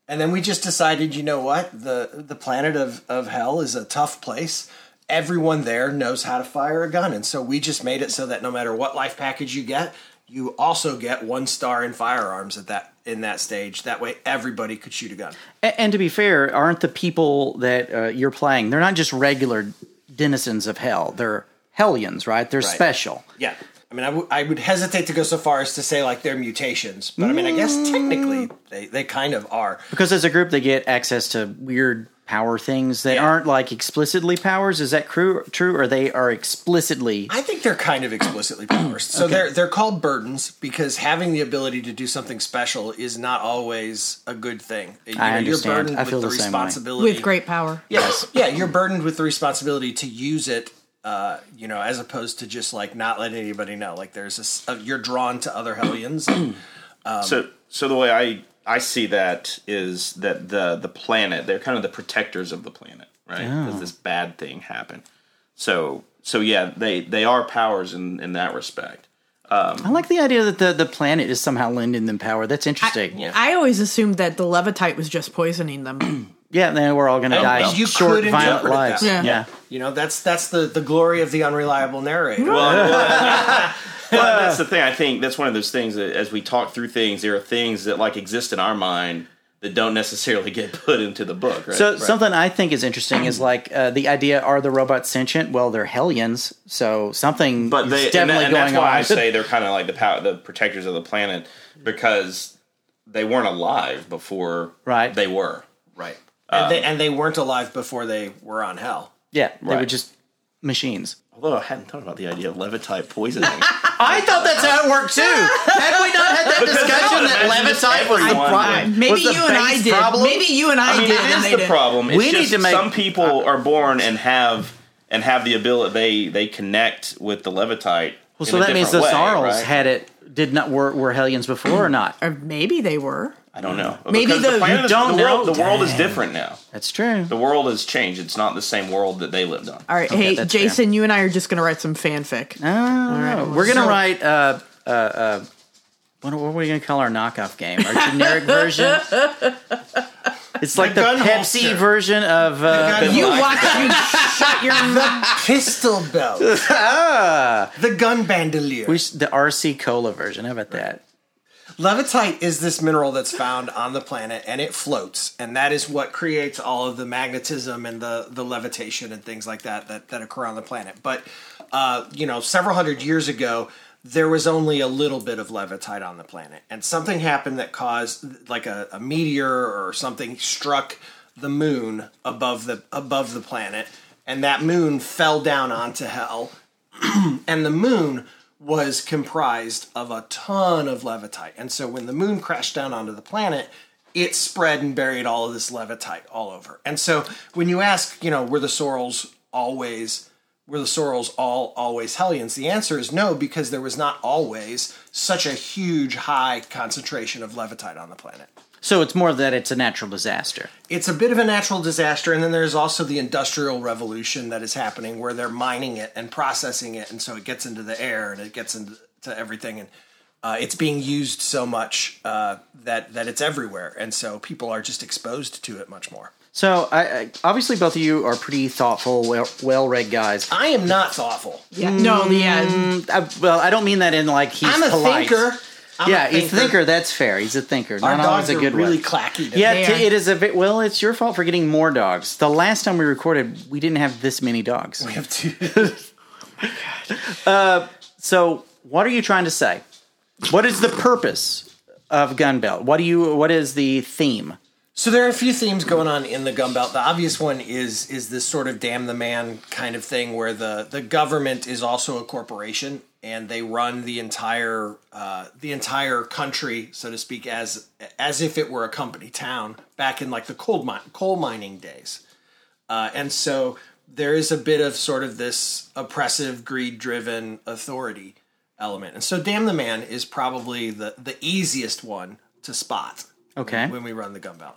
And then we just decided, you know what the the planet of of hell is a tough place. Everyone there knows how to fire a gun, and so we just made it so that no matter what life package you get, you also get one star in firearms at that in that stage. That way, everybody could shoot a gun. A- And to be fair, aren't the people that uh, you're playing? They're not just regular denizens of hell. They're hellions, right? They're special. Yeah. I mean, I, w- I would hesitate to go so far as to say like they're mutations, but I mean, I guess technically they, they kind of are. Because as a group, they get access to weird power things that Yeah. aren't like explicitly powers. Is that true? True, or they are explicitly? I think they're kind of explicitly powers. So they're they're called burdens because having the ability to do something special is not always a good thing. You I know, understand. You're burdened I with feel the the same way. responsibility with great power. Yes, yeah, you're burdened with the responsibility to use it. Uh, you know, as opposed to just like not letting anybody know. Like there's this, uh, you're drawn to other hellions. and- so so the way I I see that is that the the planet they're kind of the protectors of the planet, right? Does oh. this bad thing happen? So so yeah, they they are powers in in that respect. Um, I like the idea that the, the planet is somehow lending them power. That's interesting. yeah, I always assumed that the levitite was just poisoning them. Yeah, then we're all going to die well, you short, could violent interpret it lives. that way. Yeah. You know, that's that's the the glory of the unreliable narrator. Well, well, well, that's the thing. I think that's one of those things that as we talk through things, there are things that like exist in our mind that don't necessarily get put into the book. Right? So Right. something I think is interesting is like uh, the idea: Are the robots sentient? Well, they're hellions, so something but is they and, definitely that- and that's why on. I say they're kind of like the power, the protectors of the planet because they weren't alive before Right. they were. Right. And, they, and they weren't alive before they were on hell. yeah, they were just machines. Although I hadn't thought about the idea of levitite poisoning. I thought that's how it worked too. Had we not had that discussion that imagine just Levitite was the everyone- problem? Maybe was the you and I base did. problem? Maybe you and I, I mean, did. it and is the didn't. problem. It's We need just to make- some people are born and have and have the ability they they connect with the levitite. Well, in so a that means the different way, Sorrels right? had it. Did not were, were hellions before or not? Or maybe they were. I don't know. Maybe Because the- planet you is- don't the world, know? The world is different now. That's true. The world has changed. It's not the same world that they lived on. All right, hey that's fair. Jason, you and I are just going to write some fanfic. Oh, we're gonna So- write uh, uh, uh, what, what are we going to call our knockoff game? Our generic version. It's like the, gun Pepsi holster. version of. Uh, gun You Like- watch me shut your mouth. Pistol belt. the gun bandolier. we sh- the RC Cola version. How about that? Levitite is this mineral that's found on the planet and it floats. And that is what creates all of the magnetism and the, the levitation and things like that, that that occur on the planet. But, uh, you know, several hundred years ago, there was only a little bit of levitite on the planet. And something happened that caused, like a, a meteor or something struck the moon above the above the planet. And that moon fell down onto hell and the moon was comprised of a ton of levitite. And so when the moon crashed down onto the planet, it spread and buried all of this levitite all over. And so when you ask, you know, were the Sorrels always were the Sorrels all always Hellions? The answer is no, because there was not always such a huge high concentration of levitite on the planet. So it's more that it's a natural disaster. It's a bit of a natural disaster, and then there's also the industrial revolution that is happening where they're mining it and processing it, and so it gets into the air and it gets into to everything, and uh, it's being used so much uh, that that it's everywhere, and so people are just exposed to it much more. So I, I, obviously both of you are pretty thoughtful, well, well-read guys. I am not thoughtful. Yeah, no, yeah. Mm, I, well, I don't mean that in like he's I'm a polite. thinker. I'm yeah, a he's a thinker. That's fair. He's a thinker. Our Not always dogs a are good really one. clacky. Yeah, t- it is a bit. Well, it's your fault for getting more dogs. The last time we recorded, we didn't have this many dogs. we have two. Uh, so, what are you trying to say? What is the purpose of Gunbelt? What do you? What is the theme? So there are a few themes going on in the gun belt. The obvious one is is this sort of damn the man kind of thing where the the government is also a corporation and they run the entire uh, the entire country, so to speak, as as if it were a company town back in like the coal mine coal mining days. Uh, and so there is a bit of sort of this oppressive, greed driven authority element. And so damn the man is probably the the easiest one to spot Okay. when we run the gun belt.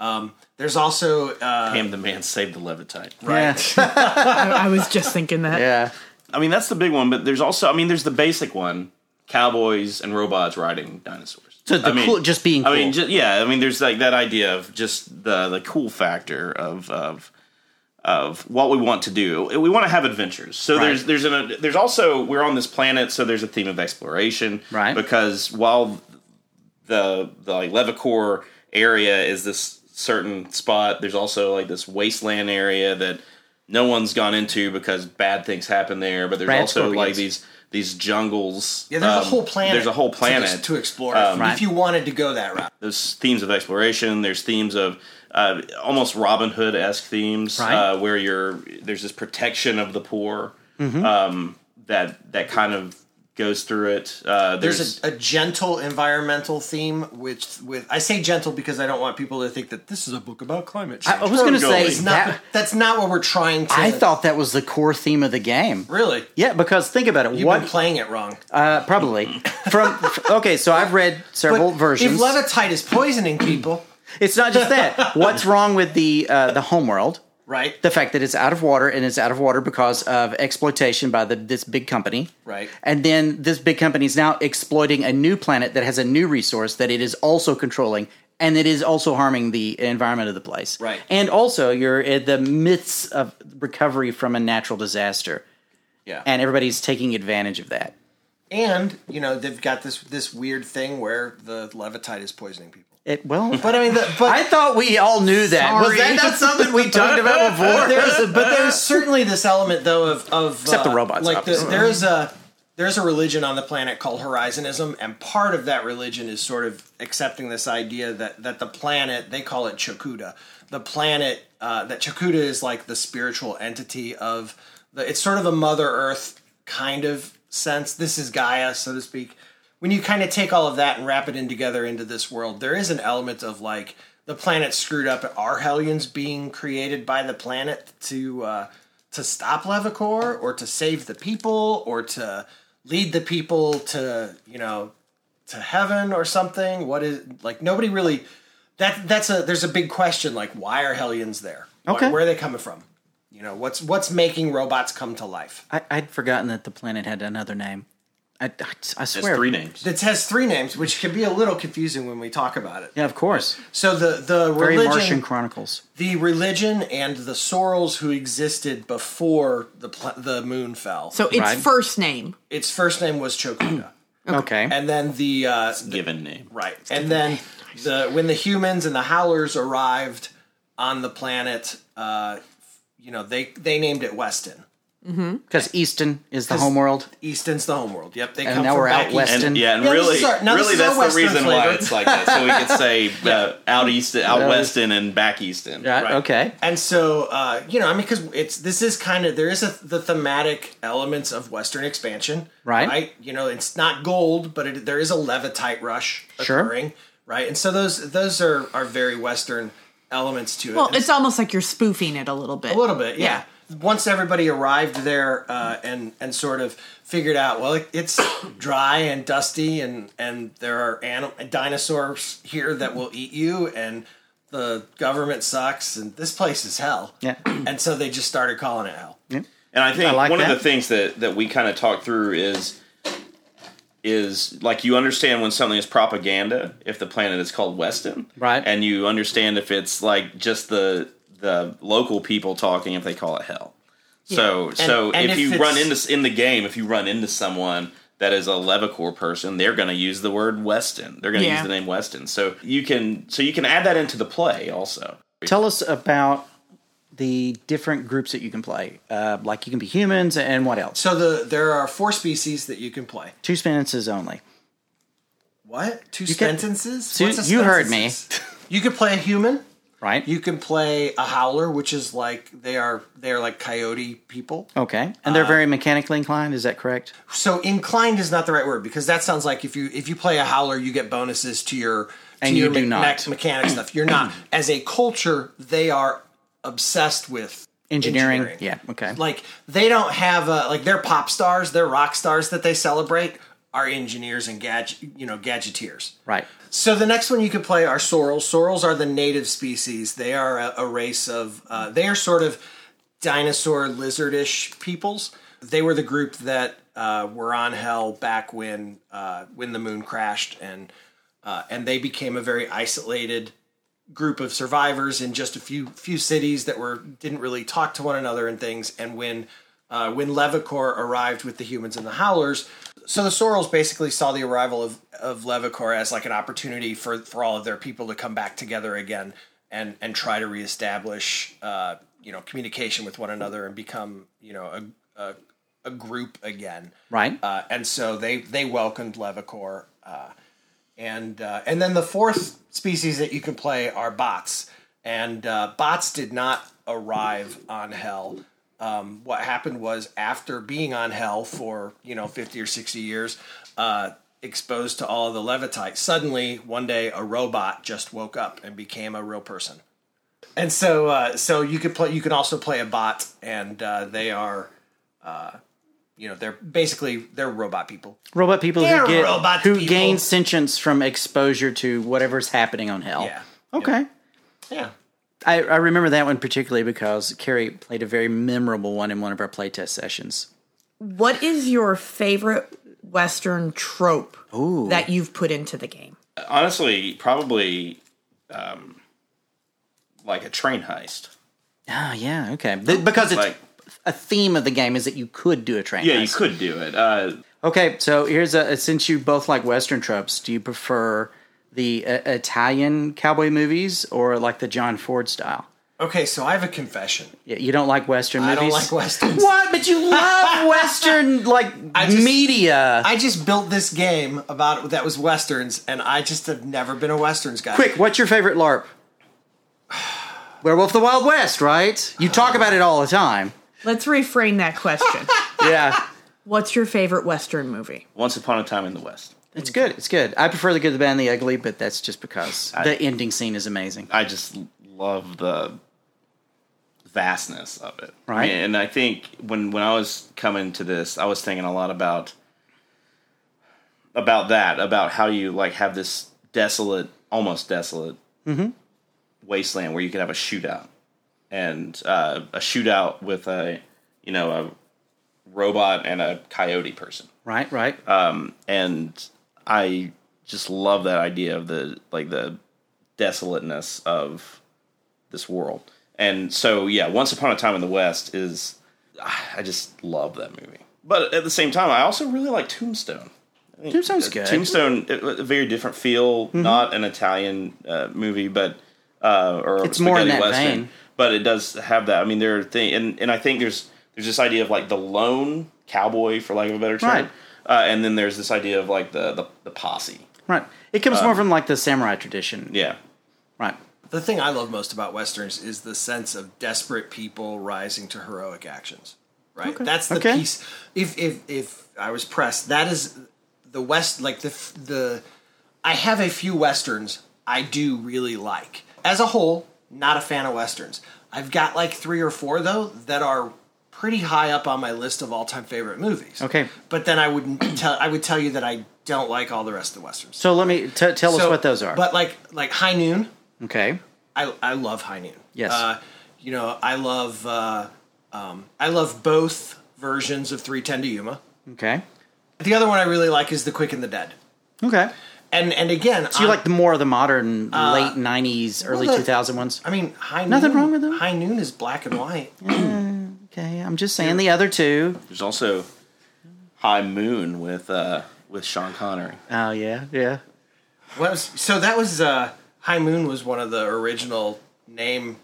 Um, there's also uh, Damn the man saved the Levitite. right. I, I was just thinking that. Yeah. I mean, that's the big one, but there's also, I mean, there's the basic one cowboys and robots riding dinosaurs. So the I mean, cool, just being cool. I mean, ju- yeah, I mean, there's like that idea of just the the cool factor of of of what we want to do. We want to have adventures. So Right. there's there's an there's also we're on this planet, so there's a theme of exploration, Right. Because while the the like Levicore area is this certain spot, there's also like this wasteland area that no one's gone into because bad things happen there. But there's Rat also like these these jungles. Yeah, there's a um, whole planet. There's a whole to- planet to, explore Um, if you wanted to go that route. there's themes of exploration. There's themes of uh, almost Robin Hood esque themes, Right. uh, where you're there's this protection of the poor Mm-hmm. um, that that kind of goes through it. Uh, there's, There's a, a gentle environmental theme, which with I say gentle because I don't want people to think that this is a book about climate change. I was going to say It's It's not, that, that's not what we're trying to. I thought that was the core theme of the game. really. Yeah, because think about it. You've what been playing it wrong. uh, probably from okay. So I've read several versions. If levitite is poisoning people, it's not just that. What's wrong with the uh, the homeworld? Right? the fact that it's out of water and it's out of water because of exploitation by the, this big company. Right. And then this big company is now exploiting a new planet that has a new resource that it is also controlling and it is also harming the environment of the place. Right. And also you're in the midst of recovery from a natural disaster yeah. and everybody's taking advantage of that. and you know they've got this this weird thing where the levitite is poisoning people. It well But I mean, the, but I thought we all knew that. Was that not something we talked about before? but there's, but there's certainly this element though of of Except the uh, robots, Like the, there's a there's a religion on the planet called Horizonism, and part of that religion is sort of accepting this idea that that the planet they call it Chakuda, the planet uh, that Chakuda is like the spiritual entity of the. It's sort of a Mother Earth kind of sense. This is Gaia, so to speak. When you kind of take all of that and wrap it in together into this world, there is an element of like the planet screwed up. Are Hellions being created by the planet to uh, to stop Levicor or to save the people or to lead the people to you know to heaven or something? What is like nobody really that that's a there's a big question like why are Hellions there? Okay. where are they coming from? You know what's what's making robots come to life? I, I'd forgotten that the planet had another name. I, I, I It's swear. three names. It has three names, which can be a little confusing when we talk about it. Yeah, of course. So the the Very religion, Martian Chronicles. the religion, and the Sorrels who existed before the pla- the moon fell. So its Right. first name. its first name was Chokuda, Okay. and then the uh, Given name. right, and then the when the humans and the Howlers arrived on the planet, uh, you know they they named it Weston. Because Easton is the 'Cause homeworld. Easton's the homeworld. Yep, they And come now from we're out back west. Weston. And, yeah, and Yeah, really, is our- now really, that's the Western reason why it's like that. So we could say uh, out east, out Yeah. weston, and back easton. Right. Right. Okay. And so, uh, you know, I mean, because it's this is kind of there is a, the thematic elements of Western expansion, Right. Right. You know, it's not gold, but it, there is a levitite rush Sure. occurring, right? And so those those are are very Western elements to it. Well, And it's almost like you're spoofing it a little bit. a little bit, yeah. Once everybody arrived there uh, and and sort of figured out, well, it, it's dry and dusty, and and there are anim- dinosaurs here that will eat you, and the government sucks, and this place is hell. Yeah. And so they just started calling it hell. yeah. And I think I like one that. of the things that that we kind of talk through is is like you understand when something is propaganda if the planet is called Weston, Right. And you understand if it's like just the the local people talking if they call it hell. So so and if, if you it's- run into in the game, if you run into someone that is a Levicore person, they're going to use the word Weston. They're going to Yeah. use the name Weston. So you can so you can add that into the play also. Tell us about the different groups that you can play. Uh, like you can be humans and what else? So the there are four species that you can play. Two sentences only. What? Two can- sentences? Two- What's a you heard me. You could play a human. Right. You can play a howler, which is like they are they are like coyote people. okay. And Uh, they're very mechanically inclined. Is that correct? So inclined is not the right word because that sounds like if you if you play a howler, you get bonuses to your to And you your do me- not. me- mechanic stuff. You're not. As a culture, they are obsessed with Engineering. Yeah. Okay. Like they don't have a, like they're pop stars, they're rock stars that they celebrate are engineers and gadget you know gadgeteers. right. So the next one you could play are sorrels. Sorrels are the native species. They are a, a race of. Uh, they are sort of dinosaur lizardish peoples. They were the group that uh, were on Hell back when uh, when the moon crashed, and uh, and they became a very isolated group of survivors in just a few few cities that were didn't really talk to one another and things. And when uh, when Levicor arrived with the humans and the Howlers, so the Sorrels basically saw the arrival of of Levicore as like an opportunity for for all of their people to come back together again and and try to reestablish uh, you know communication with one another and become you know a a, a group again. Right. Uh, and so they they welcomed Levicore, uh, and uh, and then the fourth species that you can play are bots, and uh, bots did not arrive on Hell. Um, what happened was after being on Hell for you know fifty or sixty years, uh, exposed to all of the Levitite, suddenly one day a robot just woke up and became a real person. And so, uh, so you could play. You can also play a bot, and uh, they are, uh, you know, they're basically they're robot people. Robot people They're who get who people. gain sentience from exposure to whatever's happening on Hell. Yeah. Okay. Yeah. I, I remember that one particularly because Carrie played a very memorable one in one of our playtest sessions. What is your favorite Western trope that you've put into the game? Honestly, probably um, like a train heist. Ah, yeah, okay. Th- because it's Like a theme of the game is that you could do a train. yeah, you could do it. Uh, Okay, so here's a since you both like Western tropes, do you prefer the uh, Italian cowboy movies or like the John Ford style? Okay, so I have a confession. Yeah, you don't like Western I movies. don't like westerns. What? But you love Western like just- media. I just built this game about that was westerns, and I just have never been a westerns guy. Quick, what's your favorite LARP? Werewolf of the Wild West, right? You talk about it all the time. Let's reframe that question. Yeah. What's your favorite Western movie? Once upon a time in the West. It's good. It's good. I prefer the good, the bad, and the ugly, but that's just because the ending scene is amazing. I just love the vastness of it. Right. And I think when when I was coming to this, I was thinking a lot about about that, about how you like have this desolate, almost desolate wasteland where you could have a shootout and uh, a shootout with a you know a robot and a coyote person Right, right. and I just love that idea of the like the desolateness of this world. And so yeah, Once Upon a Time in the West is I just love that movie. But at the same time, I also really like Tombstone. I think Tombstone's good. Tombstone, a very different feel, not an Italian uh, movie, but uh, or It's more in spaghetti that western. vein. But it does have that. I mean, there are things, and, and I think there's there's this idea of like the lone cowboy, for lack of a better term, Right. Uh, and then there's this idea of like the the, the posse. right. It comes more from like the samurai tradition. Yeah, Right. The thing I love most about westerns is the sense of desperate people rising to heroic actions. Right. That's the Okay. piece. If if if I was pressed, that is the west. Like the the. I have a few westerns I do really like. As a whole, not a fan of westerns. I've got like three or four though that are pretty high up on my list of all time favorite movies. Okay. But then I would tell I would tell you that I don't like all the rest of the westerns. So let me t- tell us what those are. But like like High Noon. okay. I, I love High Noon. Yes. Uh, you know, I love uh, um, I love both versions of 310 to Yuma. Okay. The other one I really like is The Quick and the Dead. Okay. And and again, So you like the more of the modern late '90s, early the- 2000 ones? I mean, High Nothing Noon, wrong with them. High Noon is black and white. Okay, I'm just saying the other two. there's also High Moon with uh, with Sean Connery. Oh yeah, yeah. What was, so that was uh, High Moon was one of the original name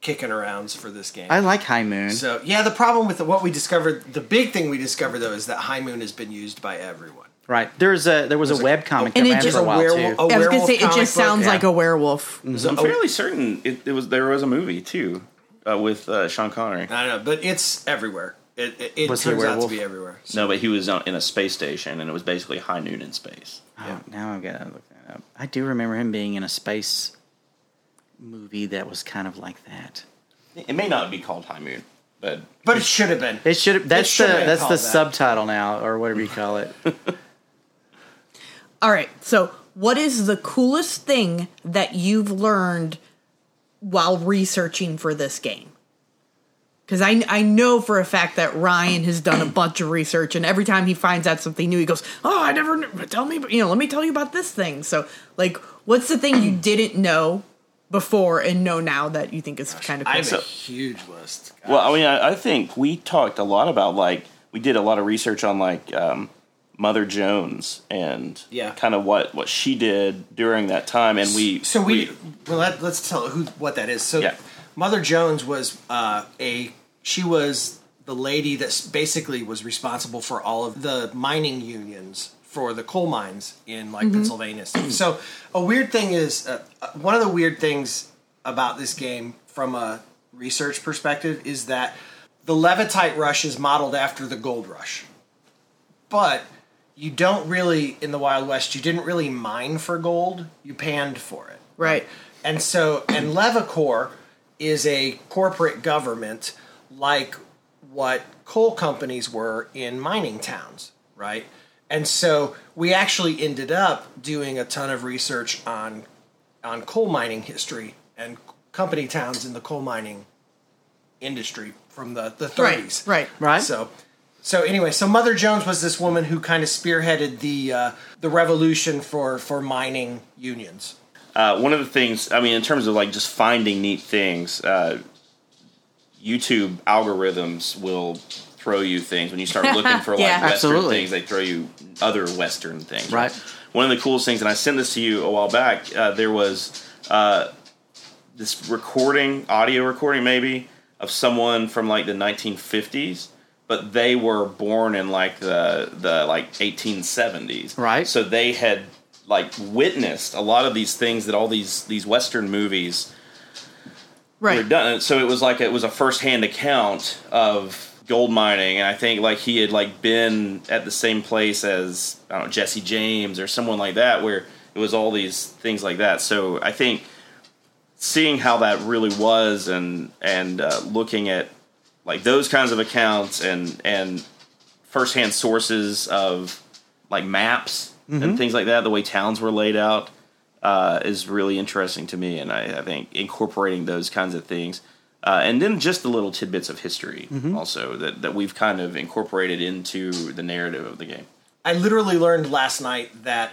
kicking arounds for this game. I like High Moon. so yeah, the problem with the, what we discovered, the big thing we discovered though, is that High Moon has been used by everyone. right. There's a there was a web comic And that it ran just- for a while werewolf- too. a I was gonna say it comic just book, sounds yeah. like a werewolf. I'm fairly certain it, it was there was a movie too uh, with uh, Sean Connery. I don't know, but it's everywhere. It, it, it Was he a turns out to werewolf? be everywhere. No, but he was on, in a space station, and it was basically High Noon in space. Oh, now I've got to look that up. I do remember him being in a space movie that was kind of like that. It may not be called High Moon, but But it should have been. It should that's the should have been that's the called that. subtitle now or whatever you call it. All right. So, what is the coolest thing that you've learned while researching for this game? Because I, I know for a fact that Ryan has done a bunch of research, and every time he finds out something new, he goes, "Oh, I never kn- tell me, you know, let me tell you about this thing." So, like, what's the thing you didn't know before and know now that you think is kind of I cool? have a huge list. Well, I mean, I, I think we talked a lot about like we did a lot of research on like um, Mother Jones and Yeah. kind of what what she did during that time, and we So we, well, let, let's tell who what that is. So Yeah. Mother Jones was uh, a she was the lady that basically was responsible for all of the mining unions for the coal mines in like Pennsylvania. so a weird thing is uh, uh, one of the weird things about this game from a research perspective is that the Levitite rush is modeled after the gold rush. But you don't really in the Wild West you didn't really mine for gold, you panned for it. right. And so, and Levicor is a corporate government like what coal companies were in mining towns, right? And so we actually ended up doing a ton of research on on coal mining history and company towns in the coal mining industry from the, the 30s. Right. Right. Right? So, so anyway, so Mother Jones was this woman who kind of spearheaded the uh, the revolution for for mining unions. uh, one of the things I mean, in terms of like just finding neat things, uh, YouTube algorithms will throw you things when you start looking for like Yeah. Western Absolutely. things. They throw you other Western things. Right. One of the coolest things, and I sent this to you a while back. Uh, there was uh, this recording, audio recording, maybe of someone from like the 1950s, but they were born in like the the like 1870s. Right. So they had like witnessed a lot of these things that all these these Western movies right. were done. So it was like it was a firsthand account of gold mining, and I think like he had like been at the same place as I don't know Jesse James or someone like that, where it was all these things like that. So I think seeing how that really was, and and uh, looking at like those kinds of accounts and and firsthand sources of like maps and things like that, the way towns were laid out uh, is really interesting to me, and I, I think incorporating those kinds of things Uh, and then just the little tidbits of history Mm-hmm. also that, that we've kind of incorporated into the narrative of the game. I literally learned last night that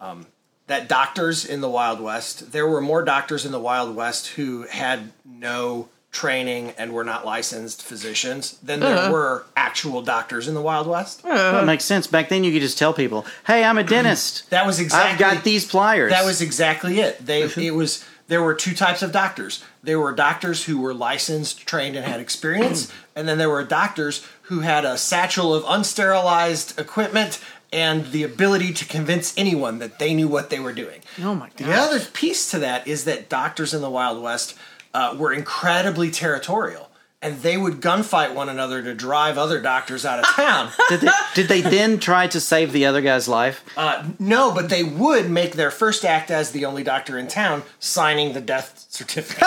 um, that doctors in the Wild West, there were more doctors in the Wild West who had no training and were not licensed physicians than there uh-huh. were actual doctors in the Wild West. Uh-huh. That makes sense. Back then, you could just tell people, "Hey, I'm a dentist. That was exactly I've got these pliers." That was exactly it. They uh-huh. it was there were two types of doctors. There were doctors who were licensed, trained, and had experience, and then there were doctors who had a satchel of unsterilized equipment and the ability to convince anyone that they knew what they were doing. Oh my god. The other piece to that is that doctors in the Wild West uh, were incredibly territorial. And they would gunfight one another to drive other doctors out of town. did, they, did they then try to save the other guy's life? Uh, no, but they would make their first act as the only doctor in town, signing the death certificate.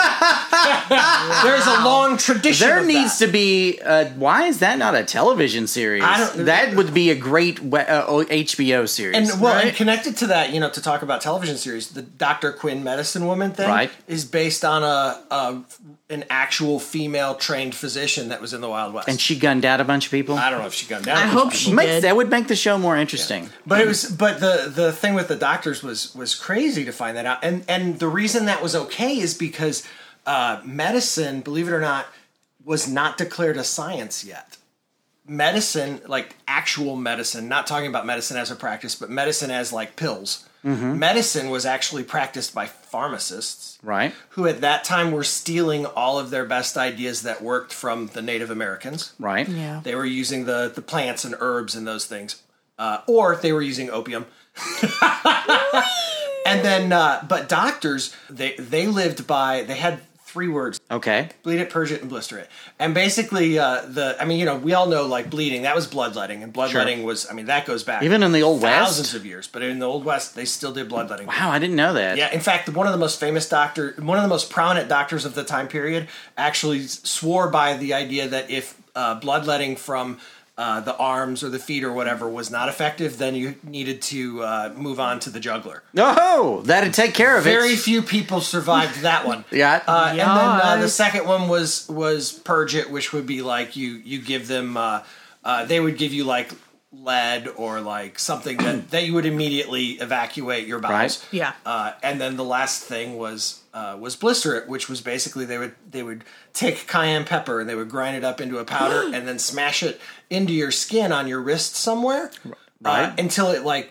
There's a long tradition. There needs that. to be. Uh, why is that not a television series? I don't- that would be a great uh, HBO series. And well, and connected to that, you know, to talk about television series, the Dr. Quinn medicine woman thing Right. is based on a, a an actual female trained physician that was in the Wild West. and she gunned out a bunch of people. I don't know if she gunned down. I a bunch hope of she people. Makes- did. that would make the show more interesting. But it was, but the the thing with the doctors was was crazy to find that out, and and the reason that was okay is because uh, medicine, believe it or not, was not declared a science yet. Medicine, like actual medicine, not talking about medicine as a practice, but medicine as like pills. Medicine was actually practiced by pharmacists, Right. who at that time were stealing all of their best ideas that worked from the Native Americans. Right. Yeah. They were using the the plants and herbs and those things, uh, or they were using opium. and then, uh, but doctors they they lived by they had three words: Okay. bleed it, purge it, and blister it. And basically, uh, the I mean, you know, we all know like bleeding that was bloodletting, and bloodletting was I mean that goes back Even in the Old West? thousands of years. But in the old west, they still did bloodletting. Wow, I didn't know that. Yeah, in fact, one of the most famous doctor, one of the most prominent doctors of the time period, actually swore by the idea that if uh, bloodletting from uh, the arms or the feet or whatever was not effective, then you needed to uh, move on to the jugular. Oh, that'd take care of it. Very it. few people survived that one. Yeah. Uh, and then uh, the second one was was purge it, which would be like you you give them uh, uh, they would give you like lead or like something that, that you would immediately evacuate your bowels. Right. Yeah. Uh, and then the last thing was uh, was blister it, which was basically they would they would take cayenne pepper and they would grind it up into a powder and then smash it into your skin on your wrist somewhere, Right. uh, until it like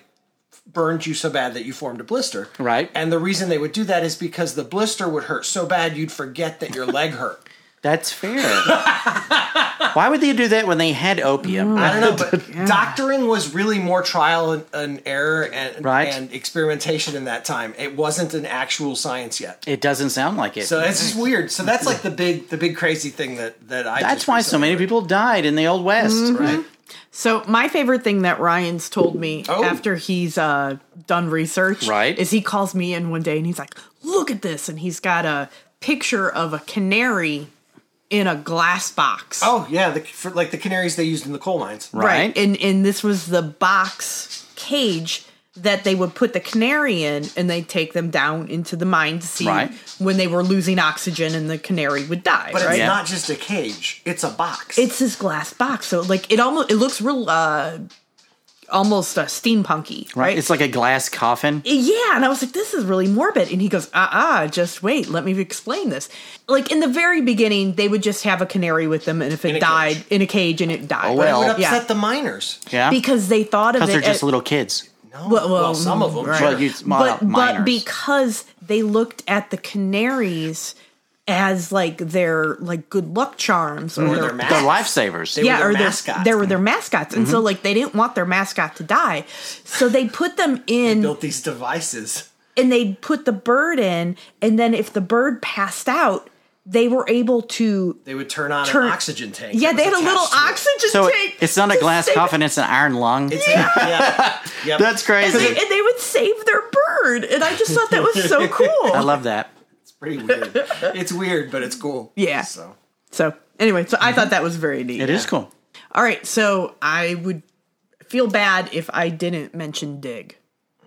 burned you so bad that you formed a blister. Right. And the reason they would do that is because the blister would hurt so bad you'd forget that your leg hurt. That's fair. Why would they do that when they had opium? I don't know, but doctoring was really more trial and, and error and, Right. and experimentation in that time. It wasn't an actual science yet. It doesn't sound like it. So it's just weird. So that's like the big the big crazy thing that that I. That's just why so many people died in the Old West. Right. So my favorite thing that Ryan's told me Oh. after he's uh, done research, Right. is he calls me in one day and he's like, "Look at this," and he's got a picture of a canary in a glass box. Oh yeah, the, for, like the canaries they used in the coal mines. Right. And and this was the box cage that they would put the canary in and they'd take them down into the mine to see Right. when they were losing oxygen and the canary would die. But right? it's Yeah. not just a cage; it's a box. it's this glass box. So like it almost it looks real uh almost uh, steampunky, right? Right. It's like a glass coffin. yeah, and I was like, this is really morbid. And he goes, uh uh just wait, let me explain this. Like in the very beginning, they would just have a canary with them, and if it a died cage. in a cage and it died. Oh, but it would upset yeah. the miners. Yeah. Because they thought of Because it they're just as- little kids. No, Well- well, well, some of them. right. sure. Well, you, well, but but because they looked at the canaries as like their like good luck charms or Or their their they're lifesavers. They were yeah, their or their mascots. they were their mascots, and so Mm-hmm. like they didn't want their mascot to die, so they put them in built these devices. and they put the bird in, and then if the bird passed out, they were able to. They would turn on Turn- an oxygen tank. Yeah, they had a little attached to it. oxygen so tank. it's not a glass save- coffin; it's an iron lung. It's yeah, yep. That's And crazy. they, and they would save their bird, and I just thought that was so cool. I love that. It's pretty weird. It's weird, but it's cool. Yeah. So So anyway, so I thought that was very neat. It is cool. All right, so I would feel bad if I didn't mention Dig.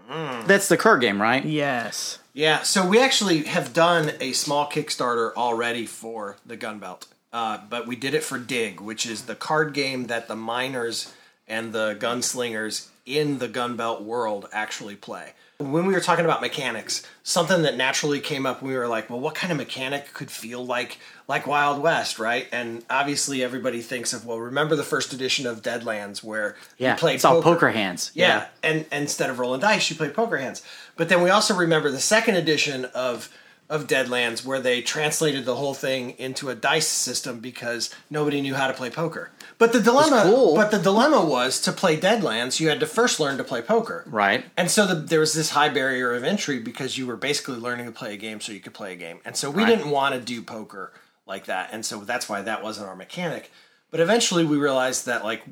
That's the Kerr game, right? Yes. Yeah, so we actually have done a small Kickstarter already for the Gunbelt, uh, but we did it for Dig, which is the card game that the miners and the gunslingers in the Gunbelt world actually play. When we were talking about mechanics, something that naturally came up, we were like, well, what kind of mechanic could feel like like Wild West, right? And obviously, everybody thinks of well, remember the first edition of Deadlands where Yeah, you played it's all poker hands. yeah. Yeah. And, and instead of rolling dice, you play poker hands. But then we also remember the second edition of of Deadlands where they translated the whole thing into a dice system because nobody knew how to play poker. But the dilemma, cool. but the dilemma was to play Deadlands, you had to first learn to play poker. Right. And so the, there was this high barrier of entry because you were basically learning to play a game so you could play a game. And so we Right. didn't want to do poker like that. And so that's why that wasn't our mechanic. But eventually we realized that like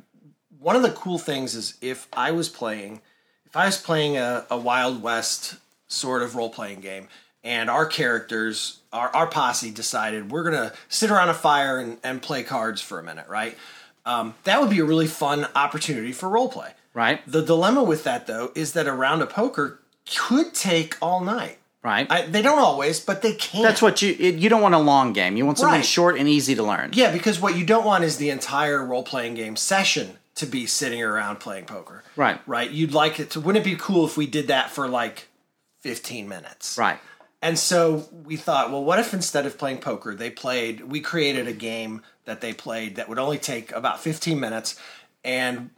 one of the cool things is if I was playing if I was playing a, a Wild West sort of role playing game and our characters our, our posse decided we're gonna sit around a fire and, and play cards for a minute, right? Um, that would be a really fun opportunity for role play. Right. The dilemma with that, though, is that a round of poker could take all night. Right. I, they don't always, but they can. That's what you it, you don't want a long game. You want something Right. short and easy to learn. Yeah, because what you don't want is the entire role playing game session to be sitting around playing poker. Right. Right. You'd like it to. Wouldn't it be cool if we did that for like fifteen minutes? Right. And so we thought, well, what if instead of playing poker, they played, we created a game that they played that would only take about 15 minutes. And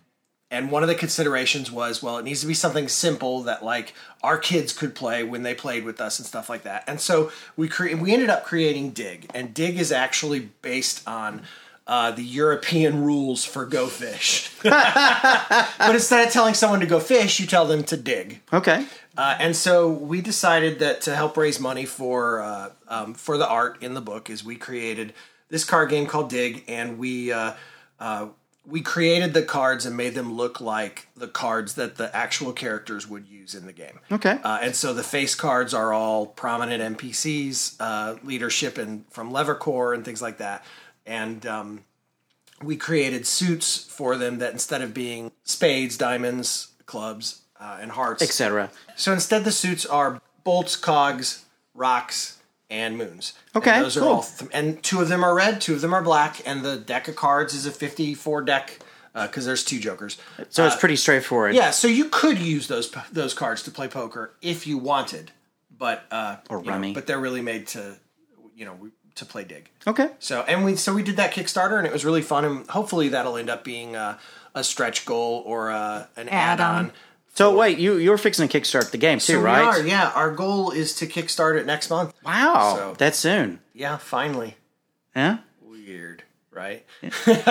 and one of the considerations was, well, it needs to be something simple that like our kids could play when they played with us and stuff like that. And so we cre- we ended up creating Dig, and Dig is actually based on uh, the European rules for Go Fish. but instead of telling someone to go fish, you tell them to dig. Okay. Uh, and so we decided that to help raise money for uh, um, for the art in the book is we created this card game called Dig, and we uh, uh, we created the cards and made them look like the cards that the actual characters would use in the game. Okay. Uh, and so the face cards are all prominent NPCs, uh, leadership and from Levercore and things like that. And um, we created suits for them that instead of being spades, diamonds, clubs, uh, and hearts, Etc. so instead, the suits are bolts, cogs, rocks, and moons. Okay, and those are cool. all. Th- and two of them are red, two of them are black, and the deck of cards is a fifty-four deck because there's two jokers. So it's pretty straightforward. Yeah, so you could use those those cards to play poker if you wanted, but uh, Or you know, rummy. but they're really made to, you know, to play dig. Okay. So and we so we did that Kickstarter and it was really fun and hopefully that'll end up being a, a stretch goal or a, an Add-on. add-on. So wait, you you're fixing to kickstart the game too, So right? we are, yeah. Our goal is to kickstart it next month. Wow, So- that's soon. Yeah, finally. Yeah. Weird, right?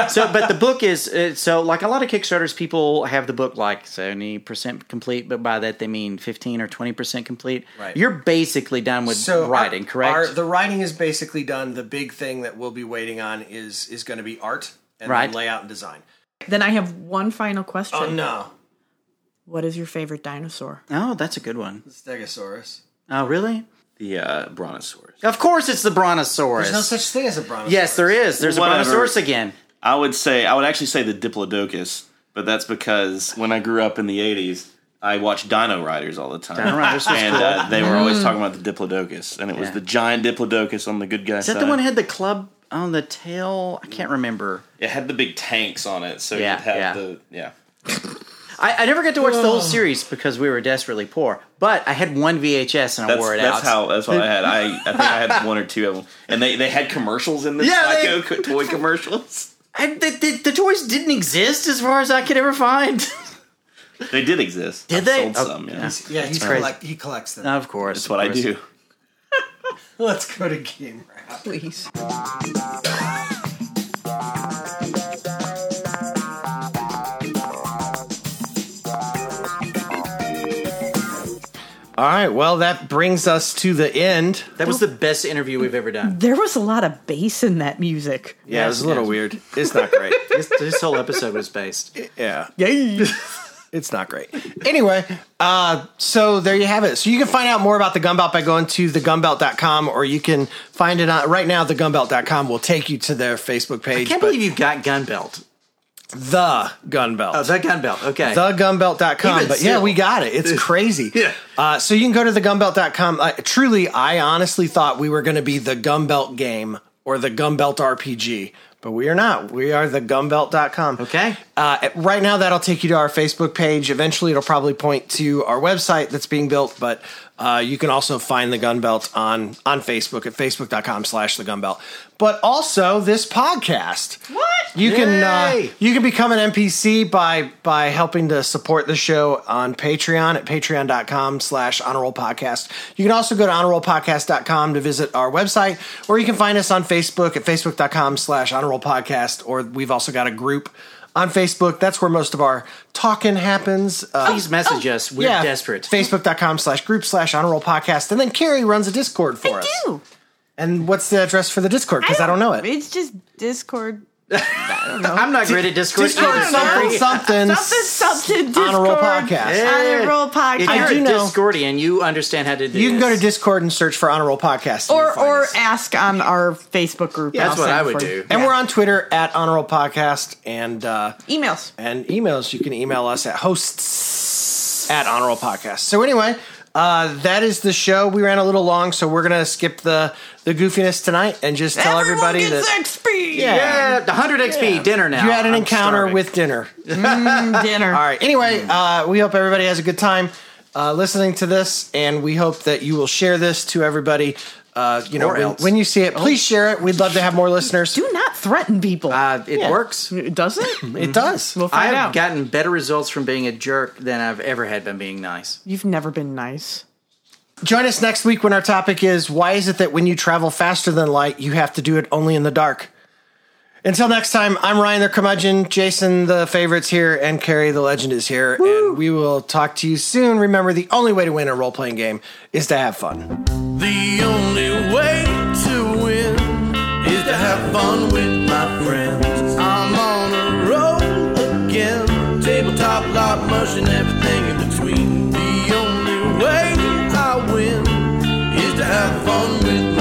So, but the book is uh, so like a lot of Kickstarters, people have the book like seventy percent complete, but by that they mean fifteen or twenty percent complete. Right. You're basically done with So writing, our- correct? our- the writing is basically done. The big thing that we'll be waiting on is is going to be art and Right. layout and design. Then I have one final question. Oh no, What is your favorite dinosaur? oh, that's a good one. Stegosaurus. Oh, really? The uh, Brontosaurus. Of course, it's the Brontosaurus. There's no such thing as a brontosaurus. yes, there is. There's Whatever. a Brontosaurus again. I would say I would actually say the Diplodocus, but that's because when I grew up in the '80s, I watched Dino Riders all the time. Dino Riders was and cool. uh, they were always talking about the Diplodocus, and it was Yeah. the giant Diplodocus on the good guy Is that side. the one that had the club on the tail? I can't remember. It had the big tanks on it, so Yeah, you'd have yeah. the yeah. I, I never got to watch the whole oh. series because we were desperately poor. But I had one VHS and I That's, wore it that's out. how that's what I had. I I think I had one or two of them, and they they had commercials in the Yeah, they- Psycho co- toy commercials. I, the, the, the toys didn't exist as far as I could ever find. They did exist. Did I've they? Sold Oh, some, yeah. yeah. That's Yeah, he's crazy. collect, he collects them. of course, that's what I do. Let's go to game wrap. Please. All right, well, that brings us to the end. That was the best interview we've ever done. There was a lot of bass in that music. Yeah, it was a little yes. weird. It's not great. this, this whole episode was based. yeah. Yay. It's not great. Anyway, uh, so there you have it. So you can find out more about the Gunbelt by going to thegunbelt.com or you can find it on right now. Thegunbelt.com will take you to their Facebook page. I can't but- believe you've got Gunbelt. The gun belt. Oh, the gun belt. Okay. thegunbelt.com. Even But yeah, we got it. It's crazy. Yeah. Uh, so you can go to thegunbelt.com. Uh, truly, I honestly thought we were going to be the Gunbelt game or the Gunbelt RPG, but we are not. We are thegunbelt.com. Okay. Uh, right now, that'll take you to our Facebook page. Eventually, it'll probably point to our website that's being built, but uh, you can also find the gun belt on, on Facebook at facebook.com slash the gun belt. But also this podcast. What? You can uh, you can become an NPC by by helping to support the show on Patreon at patreon.com slash honor roll podcast. You can also go to honorrollpodcast.com to visit our website, or you can find us on Facebook at facebook.com slash honor roll podcast, or we've also got a group on Facebook. That's where most of our talking happens. Uh, Please message us. We're yeah, desperate. Facebook.com slash group slash honor roll podcast. And then Carrie runs a Discord for us. do. And what's the address for the Discord? Because I, don't know it. It's just Discord. I'm not great at Discord. Discord either, something, something, Something, something. Discord. honor roll podcast. Yeah. Honor roll podcast. If you're do a know- Discordian, you understand how to do You can go to. Discord and search for Honor Roll Podcast. or or us. ask on our Facebook group. Yeah, that's what I would for you. do. and we're on Twitter at Honor Roll Podcast and uh, Emails. and emails. You can email us at hosts at Honor Roll Podcast. So anyway, uh, that is the show. We ran a little long, so we're gonna skip the the goofiness tonight and just tell Everyone everybody gets that XP. Yeah, the 100 XP dinner now. you had an I'm encounter starving. with dinner. Dinner. All right. Anyway, uh, we hope everybody has a good time uh, listening to this, and we hope that you will share this to everybody. Uh, you know, Or when, else. when you see it, please share it. We'd love to have more listeners. Do not threaten people. Uh, it Yeah. works. It Does it? It does. We'll I've out. gotten better results from being a jerk than I've ever had been being nice. You've never been nice. Join us next week when our topic is why is it that when you travel faster than light, you have to do it only in the dark? Until next time, I'm Ryan the curmudgeon, Jason the favorites here, and Carrie the legend is here, and we will talk to you soon. Remember, the only way to win a role playing game is to have fun. The only way to win is to have fun with my friends. I'm on a roll again. Tabletop, lot and everything have on me.